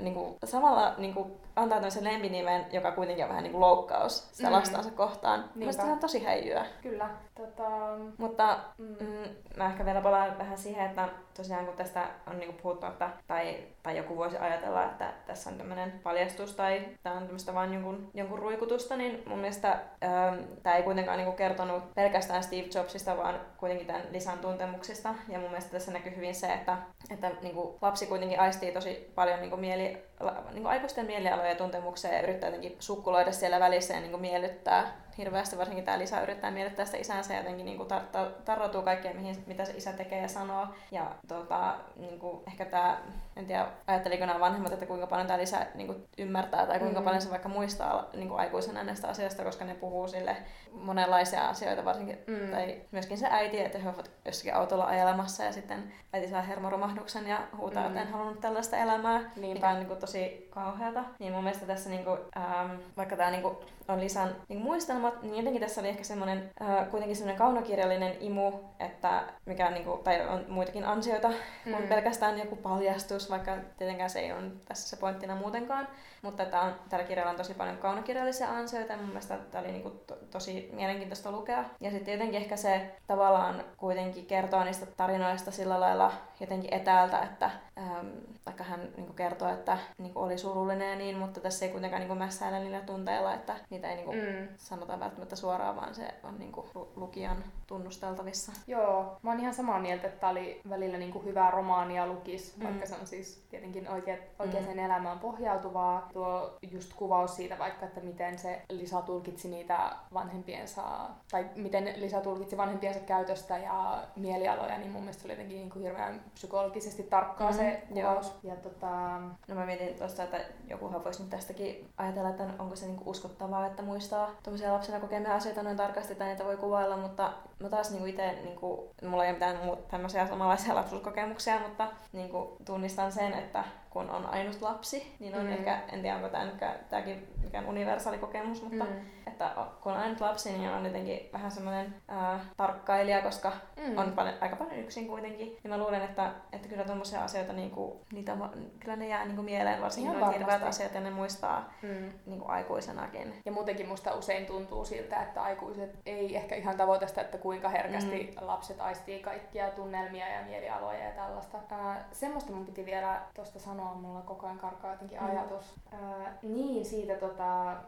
Speaker 1: niin kuin, samalla niin kuin, antaa tämmöisen lempinimen, joka kuitenkin on vähän niin kuin loukkaus sitä mm. lastansa kohtaan. Mielestäni on tosi häijyä.
Speaker 2: Kyllä. Tota...
Speaker 1: Mutta mm. Mm, mä ehkä vielä palaan vähän siihen, että tosiaan kun tästä on niin kuin puhuttu, että, tai, tai joku voisi ajatella, että tässä on tämmöinen paljastus tai tämä on tämmöistä vain jonkun, jonkun ruikutusta, niin mun mielestä ähm, tämä ei kuitenkaan niin kuin kertonut pelkästään Steve Jobsista, vaan kuitenkin tämän lisän tuntemuksista. Ja mun mielestä tässä näkyy hyvin se, että, että niin kuin lapsi kuitenkin aistii tosi paljon niin kuin mieli, niin kuin aikuisten mielialoja ja tuntemuksia ja yrittää jotenkin sukkuloida siellä välissä ja niin kuin miellyttää hirveästi, varsinkin tämä Lisa yrittää miellyttää sitä isänsä ja jotenkin niin tarrotuu kaikkeen, mihin, mitä se isä tekee ja sanoo. Ja tota, niin kuin, ehkä tämä, en tiedä, ajatteliko nämä vanhemmat, että kuinka paljon tämä Lisa niin kuin, ymmärtää tai kuinka mm. paljon se vaikka muistaa niin kuin aikuisena näistä asioista, koska ne puhuu sille monenlaisia asioita, varsinkin, mm. tai myöskin se äiti, että he ovat jossakin autolla ajelemassa ja sitten äiti saa hermoromahduksen ja huutaa, mm. että en halunnut tällaista elämää, Niinpä. mikä on niin kuin, tosi kauheata. Niin mun mielestä tässä, niin kuin, ähm, vaikka tämä niin kuin, on Lisan niin muistelmat, niin jotenkin tässä oli ehkä semmoinen äh, kuitenkin semmoinen kaunokirjallinen imu, että mikä niin kuin, tai on muitakin ansioita mm. kuin pelkästään joku paljastus, vaikka tietenkään se ei ole tässä se pointtina muutenkaan. Mutta että on, tällä kirjalla on tosi paljon kaunokirjallisia ansioita ja mun mielestä tämä oli niinku to, tosi mielenkiintoista lukea. Ja sitten jotenkin ehkä se tavallaan kuitenkin kertoo niistä tarinoista sillä lailla jotenkin etäältä, että ähm, vaikka hän niinku kertoo, että niinku oli surullinen ja niin, mutta tässä ei kuitenkaan niinku mässäillä niillä tunteilla, että niitä ei niinku mm. sanota välttämättä suoraan, vaan se on niinku lukijan tunnusteltavissa.
Speaker 2: Joo, mä oon ihan samaa mieltä, että tämä oli välillä niinku hyvää romaania lukis, mm. vaikka se on siis tietenkin oikea, oikeaan mm. elämään pohjautuvaa. Tuo just kuvaus siitä vaikka, että miten se Lisa tulkitsi niitä vanhempiensa, tai miten Lisa tulkitsi vanhempiensa käytöstä ja mielialoja, niin mun mielestä oli jotenkin niin kuin hirveän psykologisesti tarkkaa mm, se kuvaus. Joo. Ja tota...
Speaker 1: No mä mietin tuosta, että jokuhan voisi nyt tästäkin ajatella, että onko se niinku uskottavaa, että muistaa tuommoisia lapsena kokemia asioita noin tarkasti tai niitä voi kuvailla, mutta mä taas niinku itse, niinku, mulla ei ole mitään tämmöisiä samanlaisia lapsuuskokemuksia, mutta niinku, tunnistan sen, että kun on ainut lapsi, niin on mm. ehkä, en tiedä onko tämä tämäkin mikään universaali kokemus, mutta mm. että kun on ainut lapsi, niin on jotenkin vähän semmoinen äh, tarkkailija, koska mm. on paljon, aika paljon yksin kuitenkin. Ja mä luulen, että, että kyllä tuommoisia asioita, niin kuin, niitä, kyllä ne jää niin kuin mieleen, varsinkin ne hirveät asiat ja ne muistaa mm. niin kuin aikuisenakin.
Speaker 2: Ja muutenkin musta usein tuntuu siltä, että aikuiset ei ehkä ihan tavoita sitä, että kuinka herkästi mm. lapset aistii kaikkia tunnelmia ja mielialoja ja tällaista. Äh, semmoista mun piti vielä tuosta sanoa, mulla koko ajan karkaa jotenkin mm. ajatus. Äh, niin, siitä tota,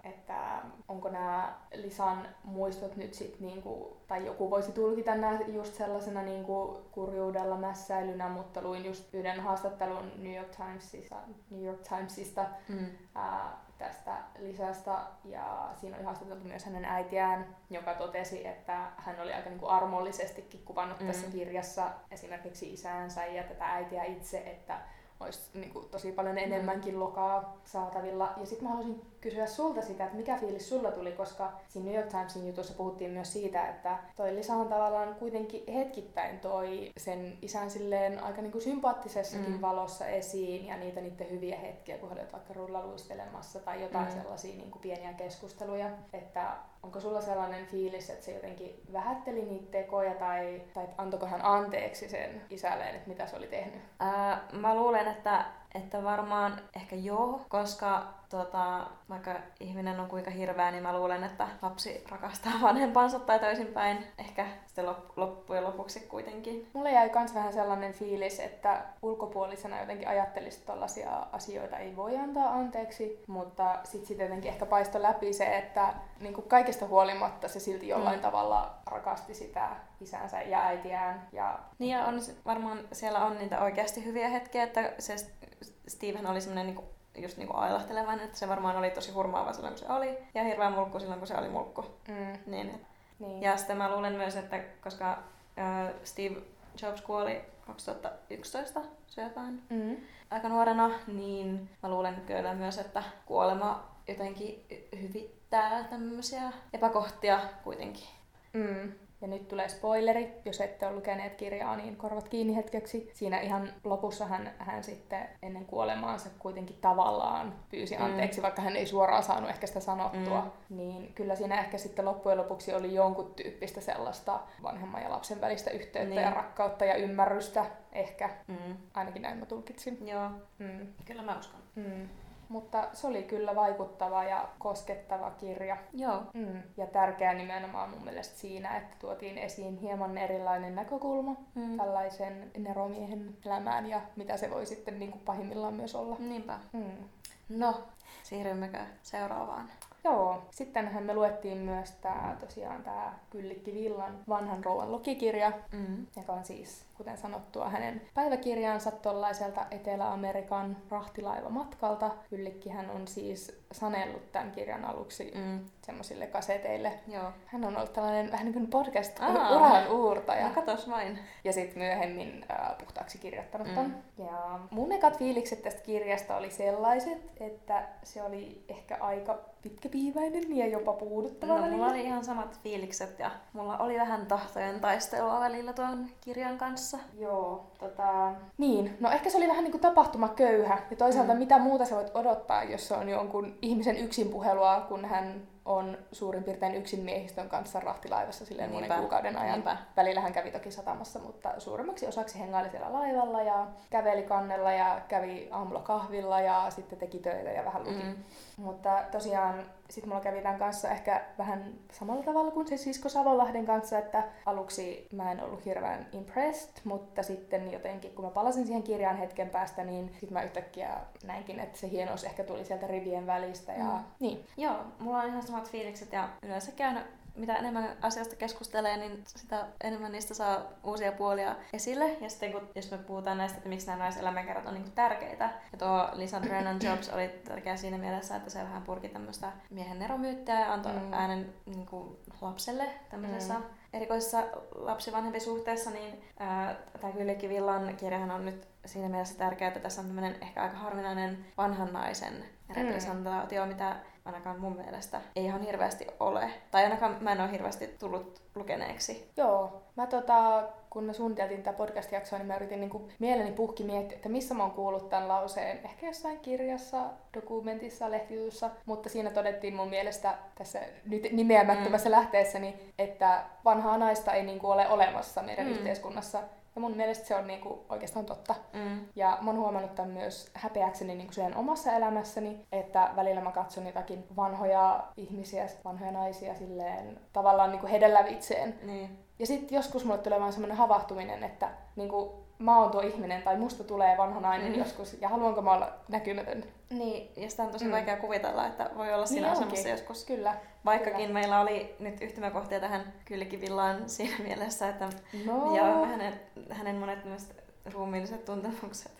Speaker 2: että onko nämä Lisan muistot nyt sit niinku, tai joku voisi tulkita nämä just sellaisena niinku kurjuudella mässäilynä, mutta luin just yhden haastattelun New York Timesista, New York Timesista mm. ää, tästä lisästä ja siinä oli haastateltu myös hänen äitiään, joka totesi, että hän oli aika niin kuin armollisestikin kuvannut mm. tässä kirjassa esimerkiksi isäänsä ja tätä äitiä itse, että olisi niin kuin, tosi paljon mm. enemmänkin lokaa saatavilla. Ja sitten mä haluaisin kysyä sulta sitä, että mikä fiilis sulla tuli, koska siinä New York Timesin jutussa puhuttiin myös siitä, että toi Lisa on tavallaan kuitenkin hetkittäin toi sen isän silleen aika niin kuin sympaattisessakin mm. valossa esiin ja niitä niiden hyviä hetkiä, kun olet vaikka rullaluistelemassa tai jotain mm. sellaisia niin kuin pieniä keskusteluja, että onko sulla sellainen fiilis, että se jotenkin vähätteli niitä tekoja tai, tai antoiko hän anteeksi sen isälleen, että mitä se oli tehnyt?
Speaker 1: Ää, mä luulen, että että varmaan ehkä joo, koska tota, vaikka ihminen on kuinka hirveä, niin mä luulen, että lapsi rakastaa vanhempansa tai toisinpäin. Ehkä sitten loppujen lopuksi kuitenkin.
Speaker 2: Mulle jäi myös vähän sellainen fiilis, että ulkopuolisena jotenkin ajattelisi, että tällaisia asioita ei voi antaa anteeksi, mutta sitten sit jotenkin ehkä paisto läpi se, että niin kuin kaikesta huolimatta se silti jollain mm. tavalla rakasti sitä isänsä ja äitiään. Ja...
Speaker 1: Niin ja on, varmaan siellä on niitä oikeasti hyviä hetkiä, että se Steven oli semmoinen niinku, just niinku ailahtelevainen, että se varmaan oli tosi hurmaava silloin, kun se oli, ja hirveän mulkku silloin, kun se oli mulkku. Mm. Niin. Niin. Ja sitten mä luulen myös, että koska äh, Steve Jobs kuoli 2011 syöpään mm. aika nuorena, niin mä luulen kyllä myös, että kuolema jotenkin hyvittää tämmöisiä epäkohtia kuitenkin.
Speaker 2: Mm. Ja nyt tulee spoileri, jos ette ole lukeneet kirjaa, niin korvat kiinni hetkeksi. Siinä ihan lopussa hän, hän sitten ennen kuolemaansa kuitenkin tavallaan pyysi mm. anteeksi, mm. vaikka hän ei suoraan saanut ehkä sitä sanottua. Mm. Niin kyllä siinä ehkä sitten loppujen lopuksi oli jonkun tyyppistä sellaista vanhemman ja lapsen välistä yhteyttä niin. ja rakkautta ja ymmärrystä ehkä. Mm. Ainakin näin mä tulkitsin.
Speaker 1: Joo, mm. kyllä mä uskon.
Speaker 2: Mm. Mutta se oli kyllä vaikuttava ja koskettava kirja.
Speaker 1: Joo.
Speaker 2: Mm. Ja tärkeä nimenomaan mun mielestä siinä, että tuotiin esiin hieman erilainen näkökulma mm. tällaisen neromiehen elämään ja mitä se voi sitten niin kuin pahimmillaan myös olla.
Speaker 1: Niinpä. Mm. No, siirrymmekö seuraavaan?
Speaker 2: Joo, sittenhän me luettiin myös tää, tosiaan tämä Kyllikki Villan vanhan rouvan lukikirja, mm. joka on siis, kuten sanottua, hänen päiväkirjaansa tuollaiselta Etelä-Amerikan rahtilaivamatkalta. Kyllikkihän on siis sanellut tämän kirjan aluksi mm. semmoisille kaseteille.
Speaker 1: Joo.
Speaker 2: Hän on ollut tällainen vähän niin kuin podcast-uran uurtaja.
Speaker 1: No katos vain.
Speaker 2: Ja sitten myöhemmin äh, puhtaaksi kirjoittanut mm. ton. Ja mun ekat fiilikset tästä kirjasta oli sellaiset, että se oli ehkä aika pitkäpiiväinen ja jopa puuduttava
Speaker 1: no, mulla oli ihan samat fiilikset ja mulla oli vähän tahtojen taistelua välillä tuon kirjan kanssa.
Speaker 2: Joo, tota... Niin, no ehkä se oli vähän niin kuin tapahtumaköyhä. Ja toisaalta mm. mitä muuta sä voit odottaa, jos se on jonkun ihmisen yksinpuhelua, kun hän on suurin piirtein yksin miehistön kanssa rahtilaivassa silleen monen kuukauden ajan. Niinpä. Välillä hän kävi toki satamassa, mutta suurimmaksi osaksi hengaili siellä laivalla ja käveli kannella ja kävi aamulla kahvilla ja sitten teki töitä ja vähän luki. Mm. Mutta tosiaan sitten mulla kävi tämän kanssa ehkä vähän samalla tavalla kuin se sisko Savonlahden kanssa, että aluksi mä en ollut hirveän impressed, mutta sitten jotenkin kun mä palasin siihen kirjaan hetken päästä, niin sitten mä yhtäkkiä näinkin, että se hienous ehkä tuli sieltä rivien välistä ja mm. niin.
Speaker 1: Joo, mulla on ihan samat fiilikset ja yleensä käynyt mitä enemmän asiasta keskustelee, niin sitä enemmän niistä saa uusia puolia esille. Ja sitten kun, jos me puhutaan näistä, että miksi nämä naiselämänkerrat on niin tärkeitä. Ja tuo Lisa Brennan Jobs oli tärkeä siinä mielessä, että se vähän purki tämmöistä miehen neromyyttiä ja antoi mm. äänen niin kuin, lapselle tämmöisessä mm. erikoisessa lapsivanhempi-suhteessa, niin tämä Kyllikki Villan kirjahan on nyt siinä mielessä tärkeää, että tässä on tämmöinen ehkä aika harvinainen vanhan naisen mm. representaatio, mm. mitä ainakaan mun mielestä ei ihan hirveästi ole. Tai ainakaan mä en ole hirveästi tullut lukeneeksi.
Speaker 2: Joo. Mä tota, kun me suunniteltiin tätä podcast-jaksoa, niin mä yritin niin kuin mieleni puhki miettiä, että missä mä oon kuullut tämän lauseen. Ehkä jossain kirjassa, dokumentissa, lehtijutussa, mutta siinä todettiin mun mielestä tässä nyt nimeämättömässä mm. lähteessäni, että vanhaa naista ei niin kuin ole olemassa meidän mm. yhteiskunnassa ja mun mielestä se on niinku oikeastaan totta. Mm. Ja mä oon huomannut tämän myös häpeäkseni niinku sen omassa elämässäni, että välillä mä katson jotakin vanhoja ihmisiä, vanhoja naisia silleen tavallaan niinku hedellävitseen.
Speaker 1: Niin.
Speaker 2: Ja sitten joskus mulle tulee vaan semmoinen havahtuminen, että niinku, mä oon tuo ihminen tai musta tulee vanha nainen mm. joskus ja haluanko mä olla näkymätön.
Speaker 1: Niin, ja sitä on tosi mm. vaikea kuvitella, että voi olla siinä niin asemassa onkin. joskus.
Speaker 2: Kyllä.
Speaker 1: Vaikkakin kyllä. meillä oli nyt yhtymäkohtia tähän Kyllikivillaan siinä mielessä, että no. ja hänen, hänen monet ruumiilliset tuntemukset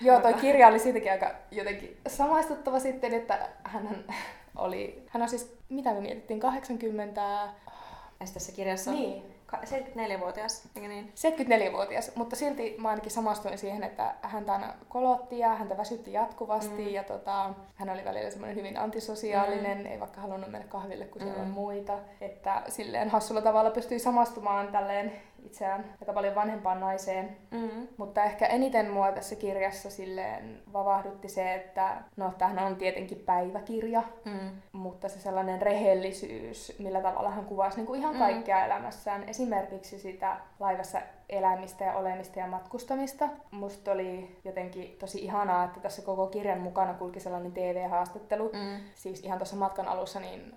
Speaker 2: Joo, toi kirja oli siitäkin aika jotenkin samaistuttava sitten, että hän oli, hän on siis, mitä me mietittiin, 80...
Speaker 1: tässä kirjassa
Speaker 2: Niin.
Speaker 1: 74-vuotias, eikö niin?
Speaker 2: 74-vuotias, mutta silti mä ainakin samastuin siihen, että häntä aina kolotti ja häntä väsytti jatkuvasti mm. ja tota, hän oli välillä semmoinen hyvin antisosiaalinen, mm. ei vaikka halunnut mennä kahville, kun siellä mm. on muita. Että silleen hassulla tavalla pystyi samastumaan tälleen itseään aika paljon vanhempaan naiseen.
Speaker 1: Mm.
Speaker 2: Mutta ehkä eniten mua tässä kirjassa silleen vavahdutti se, että no tämähän on tietenkin päiväkirja,
Speaker 1: Mm.
Speaker 2: mutta se sellainen rehellisyys, millä tavalla hän kuvasi niin kuin ihan
Speaker 1: Mm.
Speaker 2: kaikkea elämässään. Esimerkiksi sitä laivassa elämistä ja olemista ja matkustamista. Musta oli jotenkin tosi ihanaa, että tässä koko kirjan mukana kulki sellainen TV-haastattelu.
Speaker 1: Mm.
Speaker 2: Siis ihan tuossa matkan alussa niin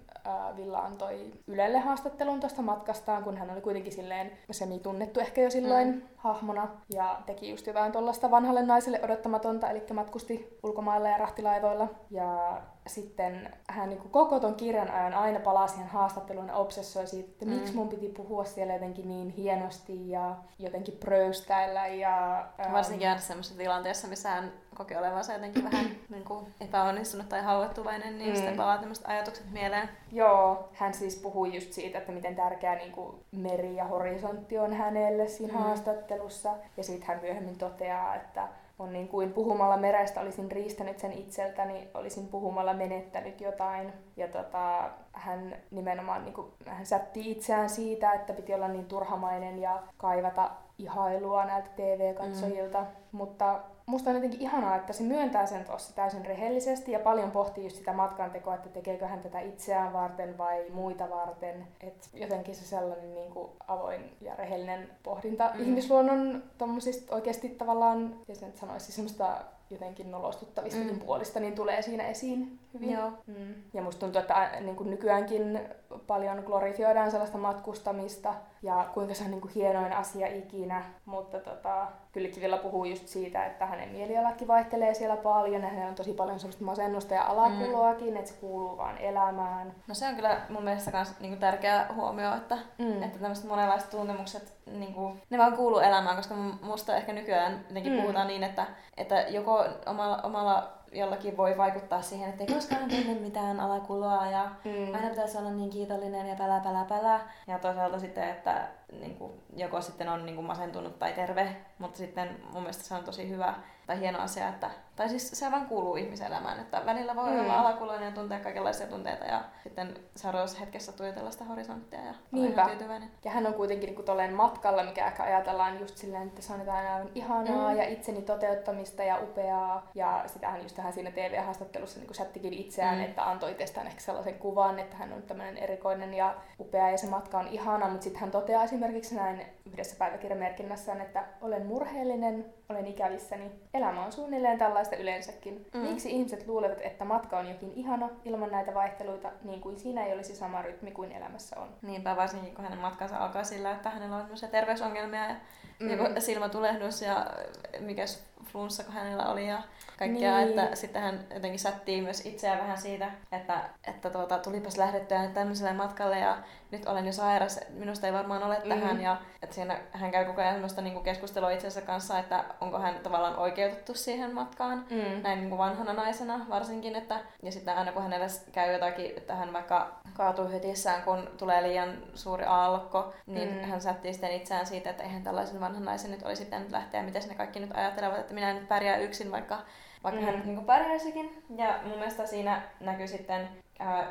Speaker 2: Villa antoi Ylelle haastattelun tuosta matkastaan, kun hän oli kuitenkin silleen semi-tunnettu ehkä jo silloin
Speaker 1: Mm.
Speaker 2: hahmona. Ja teki just jotain tuollaista vanhalle naiselle odottamatonta, eli matkusti ulkomailla ja rahtilaivoilla. Ja sitten hän niin koko ton kirjan ajan aina palasi siihen haastatteluun ja obsessoi siitä, että
Speaker 1: Mm.
Speaker 2: miksi mun piti puhua siellä jotenkin niin hienosti ja jotenkin pröystäillä. Ja, ähm,
Speaker 1: Varsinkin aina semmoisessa tilanteessa, missä hän koki olevansa jotenkin vähän niin kuin epäonnistunut tai haavoittuvainen, niin
Speaker 2: mm.
Speaker 1: sitten palaa tämmöiset ajatukset mieleen.
Speaker 2: Joo, hän siis puhui just siitä, että miten tärkeä niin kuin meri ja horisontti on hänelle siinä
Speaker 1: Mm.
Speaker 2: haastattelussa. Ja sitten hän myöhemmin toteaa, että on niin kuin puhumalla merestä olisin riistänyt sen itseltäni, olisin puhumalla menettänyt jotain. Ja tota, hän nimenomaan niin kuin, hän sätti itseään siitä, että piti olla niin turhamainen ja kaivata ihailua näiltä TV-katsojilta. Mm. Mutta musta on jotenkin ihanaa, että se myöntää sen tuossa täysin rehellisesti ja paljon pohtii just sitä matkantekoa, että tekeekö hän tätä itseään varten vai muita varten. Et jotenkin se sellainen niin kuin avoin ja rehellinen pohdinta
Speaker 1: Mm.
Speaker 2: ihmisluonnon tommosista oikeasti tavallaan, se nyt sanoisi, semmoista jotenkin nolostuttavistakin
Speaker 1: Mm.
Speaker 2: puolista, niin tulee siinä esiin hyvin.
Speaker 1: Joo.
Speaker 2: Mm. Ja musta tuntuu, että ä, niin kuin nykyäänkin paljon glorifioidaan sellaista matkustamista ja kuinka se on niin kuin hienoin asia ikinä, mutta tota, kyllä Kivilla puhuu just siitä, että hänen mielialatkin vaihtelee siellä paljon ja hänellä on tosi paljon semmoista masennusta ja alakuloakin, mm. että se kuuluu vaan elämään.
Speaker 1: No se on kyllä mun mielestä kans niinku tärkeä huomio, että,
Speaker 2: Mm.
Speaker 1: että tämmöiset monenlaiset tuntemukset, niinku, ne vaan kuuluu elämään, koska musta ehkä nykyään jotenkin
Speaker 2: Mm.
Speaker 1: puhutaan niin, että, että joko omalla, omalla jollakin voi vaikuttaa siihen, että ei koskaan tunne mitään alakuloa ja
Speaker 2: Mm.
Speaker 1: aina pitäisi olla niin kiitollinen ja pälä, pälä, pälä. Ja toisaalta sitten, että niin kuin, joko sitten on niin kuin masentunut tai terve, mutta sitten mun mielestä se on tosi hyvä tai hieno asia, että, tai siis se vaan kuuluu ihmiselämään, että välillä voi
Speaker 2: Mm.
Speaker 1: olla alakuloinen ja tuntea kaikenlaisia tunteita ja sitten seuraavassa hetkessä tuijotella sitä horisonttia ja olla tyytyväinen.
Speaker 2: Ja hän on kuitenkin niin tolleen matkalla, mikä ehkä ajatellaan just silleen, että se on jotain aivan ihanaa
Speaker 1: Mm.
Speaker 2: ja itseni toteuttamista ja upeaa. Ja sitähän just hän siinä TV-haastattelussa niin sättikin itseään,
Speaker 1: Mm.
Speaker 2: että antoi itsestään ehkä sellaisen kuvan, että hän on tämmöinen erikoinen ja upea ja se matka on ihana. Mutta sitten hän toteaa esimerkiksi näin yhdessä päiväkirjamerkinnässään, että olen murheellinen, olen ikävissäni. Elämä on suunnilleen tällaista yleensäkin.
Speaker 1: Mm.
Speaker 2: Miksi ihmiset luulevat, että matka on jokin ihana ilman näitä vaihteluita, niin kuin siinä ei olisi sama rytmi kuin elämässä on?
Speaker 1: Niinpä varsinkin, kun hänen matkansa alkaa sillä, että hänellä on terveysongelmia ja
Speaker 2: Mm.
Speaker 1: joku silmätulehdus ja mikäs flunssa, kun hänellä oli ja kaikkea.
Speaker 2: Niin.
Speaker 1: Että sitten hän jotenkin sättii myös itseään vähän siitä, että, että tuota, tulipas lähdettyä tämmöiselle matkalle ja nyt olen jo sairas, minusta ei varmaan ole tähän.
Speaker 2: Mm.
Speaker 1: Ja että siinä hän käy koko ajan semmoista niin keskustelua itsensä kanssa, että onko hän tavallaan oikeutettu siihen matkaan
Speaker 2: Mm.
Speaker 1: näin niin kuin vanhana naisena varsinkin, että ja sitten aina kun hänellä käy jotakin, että hän vaikka kaatuu hytissään, kun tulee liian suuri aallokko, niin
Speaker 2: mm.
Speaker 1: hän sättii sitten itseään siitä, että eihän tällaisen vanhan naisen nyt olisi pitänyt lähteä, ja miten ne kaikki nyt ajattelevat, että minä en nyt pärjää yksin, vaikka, vaikka
Speaker 2: Mm.
Speaker 1: hän niin kuin pärjäisikin. Ja mun mielestä siinä näkyy sitten ää,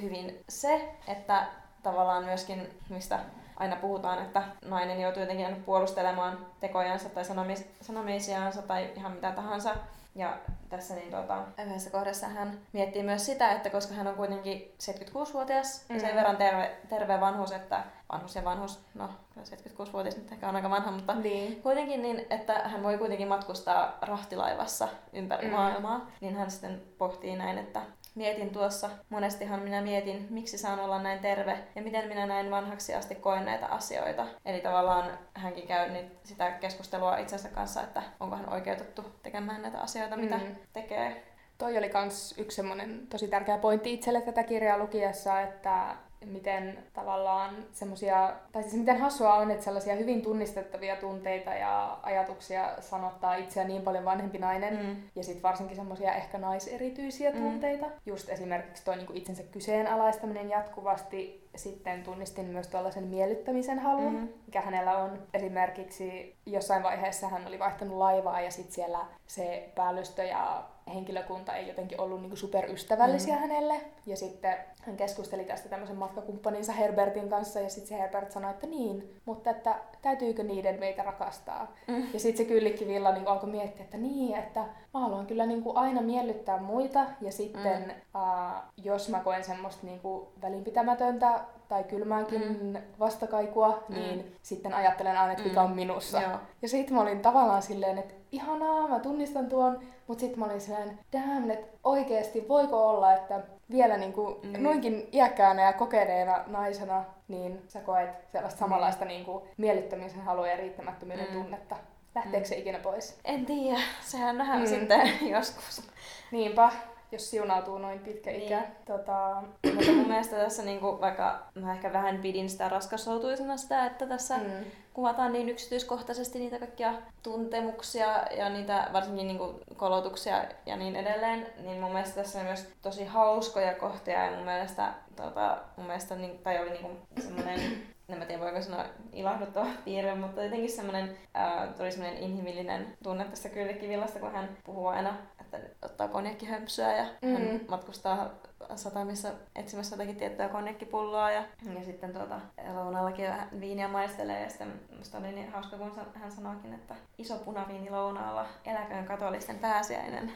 Speaker 1: hyvin se, että tavallaan myöskin, mistä aina puhutaan, että nainen joutuu jotenkin puolustelemaan tekojansa tai sanomis- sanomisiaansa tai ihan mitä tahansa. Ja tässä niin tota, yhdessä kohdassa hän miettii myös sitä, että koska hän on kuitenkin 76-vuotias
Speaker 2: Mm.
Speaker 1: ja sen verran terve, terve vanhus, että vanhus ja vanhus, no kyllä 76-vuotias nyt ehkä on aika vanha, mutta
Speaker 2: Niin.
Speaker 1: kuitenkin niin, että hän voi kuitenkin matkustaa rahtilaivassa ympäri
Speaker 2: Mm.
Speaker 1: mm. maailmaa, niin hän sitten pohtii näin, että mietin tuossa, monestihan minä mietin, miksi saan olla näin terve ja miten minä näin vanhaksi asti koen näitä asioita. Eli tavallaan hänkin käy nyt sitä keskustelua itsensä kanssa, että onko hän oikeutettu tekemään näitä asioita, mitä
Speaker 2: Mm.
Speaker 1: tekee.
Speaker 2: Toi oli kans yksi semmoinen tosi tärkeä pointti itselle tätä kirjaa lukiessa, että miten tavallaan semmosia, tai siis miten hassua on, että sellaisia hyvin tunnistettavia tunteita ja ajatuksia sanottaa itseä niin paljon vanhempi nainen, mm. ja sitten varsinkin semmoisia ehkä naiserityisiä mm. tunteita. Just esimerkiksi toi niinku itsensä kyseenalaistaminen jatkuvasti, sitten tunnistin myös tuollaisen miellyttämisen halun, mm. mikä hänellä on. Esimerkiksi jossain vaiheessa hän oli vaihtanut laivaa ja sitten siellä se päällystö ja henkilökunta ei jotenkin ollut niin superystävällisiä mm. hänelle. Ja sitten hän keskusteli tästä tämmöisen matkakumppaninsa Herbertin kanssa ja sitten se Herbert sanoi, että niin, mutta että täytyykö niiden meitä rakastaa. Mm. Ja sitten se kyllikki Villa niin alkoi miettiä, että niin, että mä haluan kyllä niin kuin aina miellyttää muita ja sitten mm. uh, jos mä koen semmoista niin kuin välinpitämätöntä tai kylmäänkin mm. vastakaikua, mm. niin sitten ajattelen aina, että mikä on mm. minussa. Joo. Ja sitten mä olin tavallaan silleen, että ihanaa, mä tunnistan tuon, mutta sitten mä olin silleen, damn, että oikeasti voiko olla, että vielä niin kuin mm. noinkin iäkkäänä ja kokeneena naisena, niin sä koet sellaista mm. samanlaista niin kuin miellyttämisen halua ja riittämättömyyden mm. tunnetta. Lähteekö mm. se ikinä pois?
Speaker 1: En tiedä, sehän nähdään mm. sitten joskus.
Speaker 2: Niinpä jos siunautuu noin pitkä niin. ikä.
Speaker 1: Tota... Mutta mun mielestä tässä, niinku, vaikka mä ehkä vähän pidin sitä raskasoutuisena sitä, että tässä mm. kuvataan niin yksityiskohtaisesti niitä kaikkia tuntemuksia ja niitä varsinkin niinku, kolotuksia ja niin edelleen, niin mun mielestä tässä on myös tosi hauskoja kohtia ja mun mielestä, tota, mun mielestä niin, tai oli niinku semmoinen en mä tiedä voiko sanoa ilahduttava piirre, mutta jotenkin semmoinen, tuli semmoinen inhimillinen tunne tästä kyllikivillasta, kun hän puhuu aina että ottaa konjakkihömpsyä ja mm. hän matkustaa satamissa etsimässä jotakin tiettyä konjakkipulloa ja, ja sitten tuota, lounaallakin vähän viiniä maistelee ja sitten musta oli niin hauska, kun hän sanoikin, että iso punaviini lounaalla, eläköön katolisten pääsiäinen.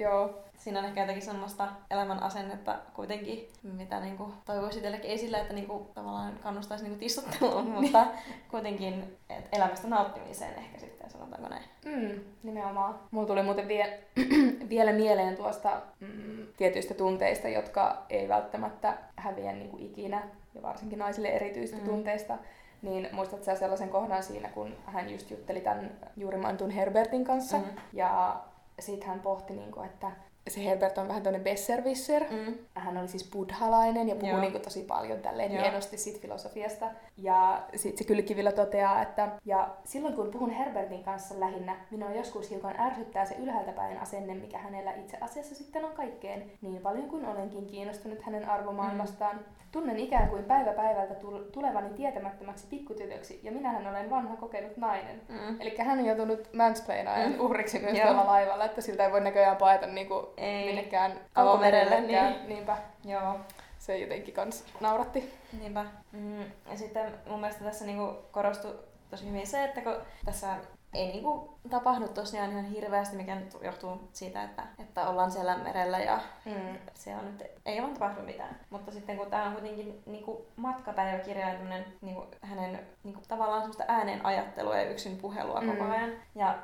Speaker 2: Joo.
Speaker 1: Siinä on ehkä jotenkin semmoista elämän asennetta kuitenkin, mitä niin kuin toivoisi itsellekin. Ei sillä, että niin kuin, tavallaan kannustaisi niin tissutteluun, mutta kuitenkin et elämästä nauttimiseen ehkä sitten, sanotaanko näin.
Speaker 2: Mm, nimenomaan. Mulla tuli muuten vie, vielä mieleen tuosta mm, tietyistä tunteista, jotka ei välttämättä häviä niin kuin ikinä, ja varsinkin naisille erityistä mm. tunteista. Niin muistatko sä sellaisen kohdan siinä, kun hän just jutteli tämän juuri Herbertin kanssa, mm. ja sitten hän pohti, niin kuin, että se Herbert on vähän tämmöinen besserwisser. Mm. Hän oli siis buddhalainen ja puhui niin tosi paljon tälleen Joo. hienosti siitä filosofiasta. Ja sitten se Kylkivillä toteaa, että ja silloin kun puhun Herbertin kanssa lähinnä, minua joskus hiukan ärsyttää se ylhäältä päin asenne, mikä hänellä itse asiassa sitten on kaikkeen. Niin paljon kuin olenkin kiinnostunut hänen arvomaailmastaan. Mm. Tunnen ikään kuin päivä päivältä tulevani tietämättömäksi pikkutytöksi, ja minähän olen vanha kokenut nainen. Mm. Eli hän on joutunut mansplainaajan mm. uhriksi myös tuolla laivalla, että siltä ei voi näköjään paeta niinku ei. minnekään avomerelle. Niin. Niinpä.
Speaker 1: Joo.
Speaker 2: Se jotenkin kans nauratti.
Speaker 1: Niinpä. Mm. Ja sitten mun mielestä tässä niinku korostui tosi hyvin se, että kun tässä ei niinku tapahdu tosiaan ihan hirveästi, mikä nyt johtuu siitä, että, että ollaan siellä merellä ja mm. se on nyt, ei vaan tapahdu mitään. Mutta sitten kun tämä on kuitenkin niinku matkapäiväkirja ja niinku, hänen niinku, tavallaan semmoista ääneen ajattelua ja yksin puhelua mm. koko ajan. Ja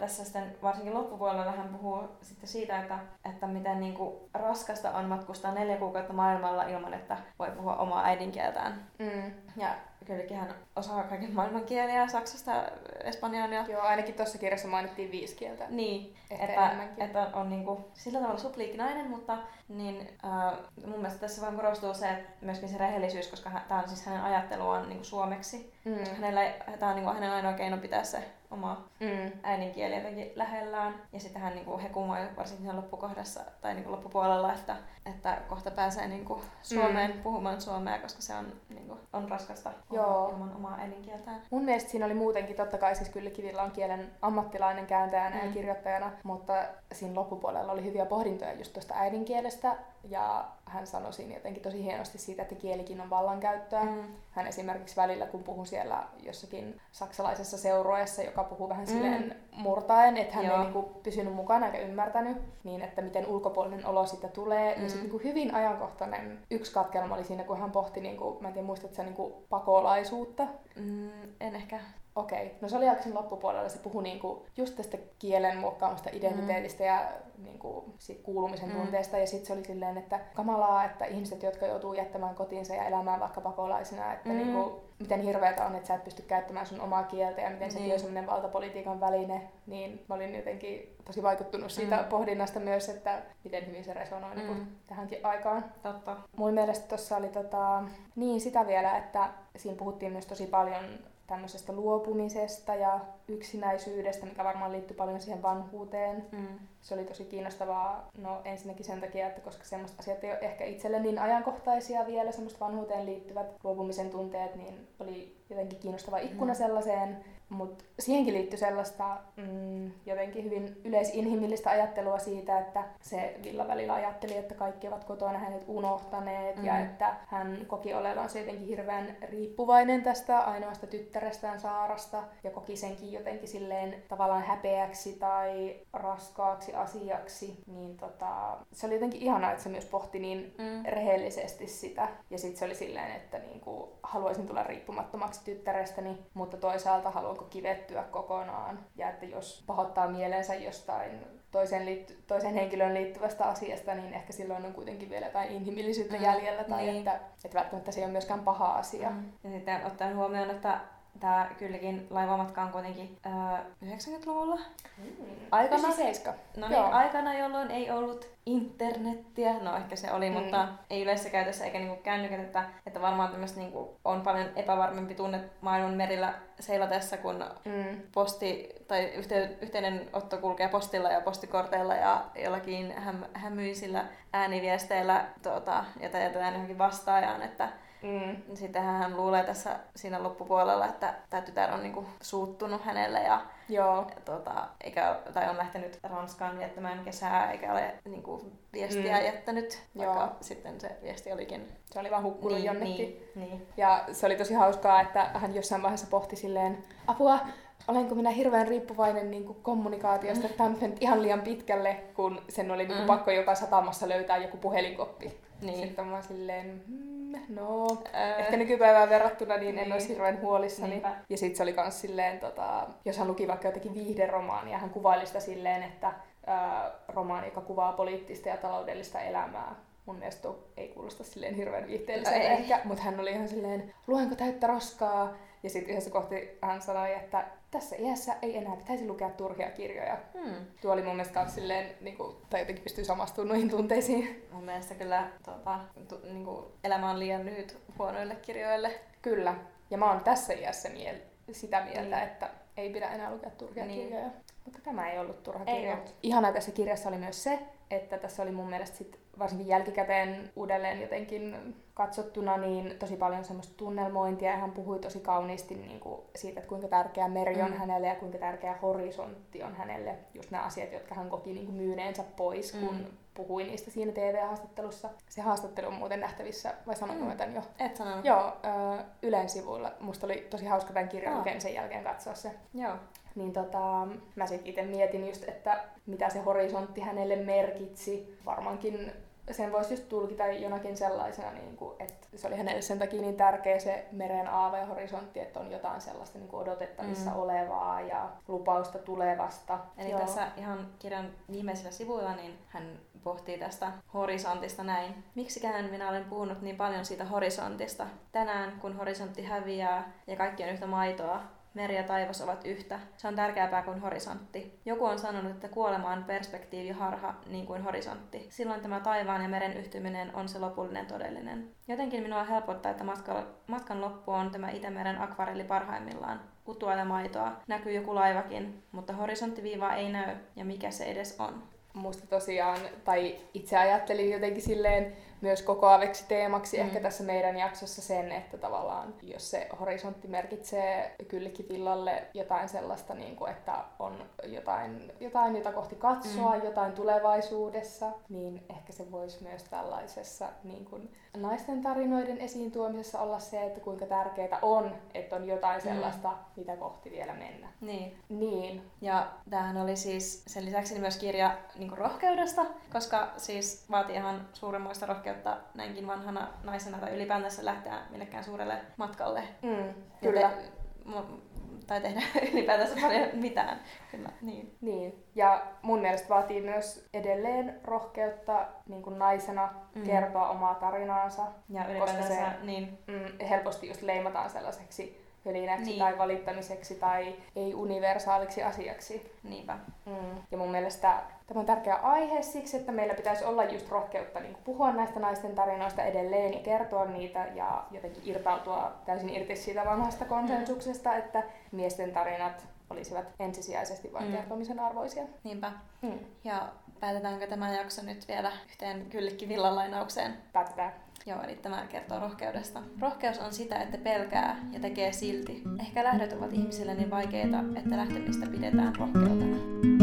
Speaker 1: tässä sitten varsinkin loppupuolella hän puhuu sitten siitä, että, että miten niin kuin raskasta on matkustaa neljä kuukautta maailmalla ilman, että voi puhua omaa äidinkieltään. Mm. Ja kylläkin hän osaa kaiken maailman kieliä, saksasta, espanjaan. Ja...
Speaker 2: Joo, ainakin tuossa kirjassa mainittiin viisi kieltä.
Speaker 1: Niin, että, että on niinku sillä tavalla supliikki nainen, mutta niin, äh, mun mielestä tässä vaan korostuu se, että myöskin se rehellisyys, koska tämä on siis hänen ajatteluaan niin kuin suomeksi. Mm. Hänellä, tämä on niin kuin hänen ainoa keino pitää se oma mm. äidinkieli jotenkin lähellään. Ja sitten hän niin kuin, he kumoi varsinkin sen loppukohdassa tai niin kuin loppupuolella, että, että kohta pääsee niin kuin, Suomeen mm. puhumaan suomea, koska se on, niin kuin, on raskasta Joo. ilman omaa äidinkieltään.
Speaker 2: Mun mielestä siinä oli muutenkin, totta kai siis kyllä Kivillä on kielen ammattilainen kääntäjänä mm. ja kirjoittajana, mutta siinä loppupuolella oli hyviä pohdintoja just tuosta äidinkielestä ja hän sanoi siinä jotenkin tosi hienosti siitä, että kielikin on vallankäyttöä. Mm. Hän esimerkiksi välillä, kun puhuu siellä jossakin saksalaisessa seurueessa, joka puhuu vähän mm. silleen murtaen, että hän Joo. ei niinku pysynyt mukana eikä ymmärtänyt, niin että miten ulkopuolinen olo siitä tulee. Mm. Ja sitten niinku hyvin ajankohtainen yksi katkelma oli siinä, kun hän pohti, niinku, mä en tiedä muistatko niinku pakolaisuutta.
Speaker 1: Mm, en ehkä
Speaker 2: Okei, okay. no se oli aika loppupuolella, se puhui niinku just tästä kielen muokkaamasta identiteetistä mm. ja niinku kuulumisen mm. tunteesta. Ja sitten se oli silleen, että kamalaa, että ihmiset, jotka joutuu jättämään kotiinsa ja elämään vaikka pakolaisina, että mm. niinku, miten hirveätä on, että sä et pysty käyttämään sun omaa kieltä ja miten niin. se on sellainen valtapolitiikan väline, niin mä olin jotenkin tosi vaikuttunut siitä mm. pohdinnasta myös, että miten hyvin se resonoi mm. niin tähänkin aikaan.
Speaker 1: Totta.
Speaker 2: Mun mielestä tuossa oli tota, niin sitä vielä, että siinä puhuttiin myös tosi paljon tämmöisestä luopumisesta ja yksinäisyydestä, mikä varmaan liittyy paljon siihen vanhuuteen. Mm. Se oli tosi kiinnostavaa, no ensinnäkin sen takia, että koska semmoista asiat ei ole ehkä itselle niin ajankohtaisia vielä, semmoista vanhuuteen liittyvät luopumisen tunteet, niin oli jotenkin kiinnostava ikkuna mm. sellaiseen. Mutta siihenkin liittyy sellaista mm, jotenkin hyvin yleisinhimillistä ajattelua siitä, että se Villa välillä ajatteli, että kaikki ovat kotona hänet unohtaneet mm. ja että hän koki olevansa jotenkin hirveän riippuvainen tästä ainoasta tyttärestään Saarasta ja koki senkin jotenkin silleen tavallaan häpeäksi tai raskaaksi asiaksi. Niin tota, se oli jotenkin ihanaa, että se myös pohti niin mm. rehellisesti sitä. Ja sitten se oli silleen, että niinku, haluaisin tulla riippumattomaksi tyttärestäni, mutta toisaalta haluan voiko kivettyä kokonaan. Ja että jos pahoittaa mielensä jostain toisen, liitty- toisen henkilön liittyvästä asiasta, niin ehkä silloin on kuitenkin vielä jotain inhimillisyyttä mm. jäljellä. Tai niin. että, että välttämättä se ei ole myöskään paha asia. Mm.
Speaker 1: Ja sitten ottaen huomioon, että Tämä kylläkin laivamatka on kuitenkin öö, 90-luvulla. Mm.
Speaker 2: Aikana, 97.
Speaker 1: No niin, aikana, jolloin ei ollut internettiä, no ehkä se oli, mm. mutta ei yleisessä käytössä eikä niinku kännykät, että, että varmaan tämmöistä niinku on paljon epävarmempi tunne maailman merillä seilatessa, kun mm. posti tai yhteinen otto kulkee postilla ja postikorteilla ja jollakin häm, hämyisillä ääniviesteillä, tuota, jota jätetään johonkin vastaajaan, että Mm. Sittenhän hän luulee tässä siinä loppupuolella, että tämä tytär on niinku suuttunut hänelle ja, Joo. ja tota, eikä, tai on lähtenyt Ranskaan viettämään kesää eikä ole niinku, viestiä mm. jättänyt, vaikka Joo. sitten se viesti olikin...
Speaker 2: Se oli vaan hukkunut niin, jonnekin. Niin, niin. Ja se oli tosi hauskaa, että hän jossain vaiheessa pohti silleen, apua, olenko minä hirveän riippuvainen niin kuin kommunikaatiosta, että tämä mennyt ihan liian pitkälle, kun sen oli niin kuin, mm. pakko joka satamassa löytää joku puhelinkoppi. Niin. Sitten mä silleen, mm, no, äh. ehkä nykypäivään verrattuna niin, niin. en olisi hirveän huolissani. Niinpä. Ja sitten se oli myös silleen, tota, jos hän luki vaikka jotakin viihderomaania, hän kuvaili sitä silleen, että äh, romaani, joka kuvaa poliittista ja taloudellista elämää, mun mielestä ei kuulosta silleen hirveän viihteelliseltä ehkä, mutta hän oli ihan silleen, luenko täyttä roskaa? Ja sitten yhdessä kohti hän sanoi, että tässä iässä ei enää pitäisi lukea turhia kirjoja. Hmm. Tuo oli mun mielestä myös silleen, niin kuin, tai jotenkin pystyy samastumaan noihin tunteisiin.
Speaker 1: Mun mielestä kyllä tuota, tu, niin kuin, elämä on liian lyhyt huonoille kirjoille.
Speaker 2: Kyllä. Ja mä oon tässä iässä miel- sitä mieltä, niin. että ei pidä enää lukea turhia niin. kirjoja. Mutta tämä ei ollut turha ei kirja. Ollut. Ihanaa tässä kirjassa oli myös se, että tässä oli mun mielestä sit varsinkin jälkikäteen uudelleen jotenkin katsottuna niin tosi paljon semmoista tunnelmointia ja hän puhui tosi kauniisti niin kuin siitä, että kuinka tärkeä meri on mm. hänelle ja kuinka tärkeä horisontti on hänelle. Just nämä asiat, jotka hän koki niin kuin myyneensä pois, mm. kun puhui niistä siinä TV-haastattelussa. Se haastattelu on muuten nähtävissä, vai sanonko mm. tämän jo?
Speaker 1: Et sanonut.
Speaker 2: Joo, Ylen sivuilla. Musta oli tosi hauska tämän kirjan oh. sen jälkeen katsoa se.
Speaker 1: Joo.
Speaker 2: Niin tota, mä sitten itse mietin just, että mitä se horisontti hänelle merkitsi. Varmaankin sen voisi just tulkita jonakin sellaisena, niin kuin, että se oli hänelle sen takia niin tärkeä se meren aave ja horisontti, että on jotain sellaista niin kuin odotettavissa mm. olevaa ja lupausta tulevasta.
Speaker 1: Eli Joo. tässä ihan kirjan viimeisillä sivuilla niin hän pohtii tästä horisontista näin. Miksikään minä olen puhunut niin paljon siitä horisontista? Tänään, kun horisontti häviää ja kaikki on yhtä maitoa, meri ja taivas ovat yhtä. Se on tärkeämpää kuin horisontti. Joku on sanonut, että kuolema on perspektiivi harha niin kuin horisontti. Silloin tämä taivaan ja meren yhtyminen on se lopullinen todellinen. Jotenkin minua helpottaa, että matkan loppu on tämä Itämeren akvarelli parhaimmillaan. Kutua ja maitoa. Näkyy joku laivakin, mutta horisonttiviivaa ei näy, ja mikä se edes on.
Speaker 2: Musta tosiaan, tai itse ajattelin jotenkin silleen, myös kokoaveksi teemaksi mm. ehkä tässä meidän jaksossa sen, että tavallaan jos se horisontti merkitsee kyllekin villalle jotain sellaista, niin kuin, että on jotain, jotain, jota kohti katsoa, mm. jotain tulevaisuudessa, niin ehkä se voisi myös tällaisessa niin kuin, naisten tarinoiden esiin tuomisessa olla se, että kuinka tärkeää on, että on jotain mm. sellaista, mm. mitä kohti vielä mennä.
Speaker 1: Niin.
Speaker 2: niin.
Speaker 1: Ja tämähän oli siis sen lisäksi myös kirja niin rohkeudesta, koska siis vaatii ihan suuremmoista rohkeutta näinkin vanhana naisena tai ylipäätänsä lähteä millekään suurelle matkalle.
Speaker 2: Mm, kyllä. Joten
Speaker 1: tai tehdä ylipäätänsä paljon mitään. Kyllä,
Speaker 2: niin. niin. Ja mun mielestä vaatii myös edelleen rohkeutta niin kuin naisena mm. kertoa omaa tarinaansa.
Speaker 1: Ja koska se niin.
Speaker 2: mm, helposti just leimataan sellaiseksi hölinäksi niin. tai valittamiseksi tai ei universaaliksi asiaksi.
Speaker 1: Niinpä.
Speaker 2: Mm. Ja mun mielestä tämä on tärkeä aihe siksi, että meillä pitäisi olla just rohkeutta niin puhua näistä naisten tarinoista edelleen ja kertoa niitä ja jotenkin irtautua täysin irti siitä vanhasta konsensuksesta, mm. että miesten tarinat olisivat ensisijaisesti vain mm. kertomisen arvoisia.
Speaker 1: Niinpä. Mm. Ja päätetäänkö tämä jakso nyt vielä yhteen kyllikki villalainaukseen?
Speaker 2: Päätetään.
Speaker 1: Joo, eli tämä kertoo rohkeudesta. Rohkeus on sitä, että pelkää ja tekee silti. Ehkä lähdöt ovat ihmisille niin vaikeita, että lähtemistä pidetään rohkeutena.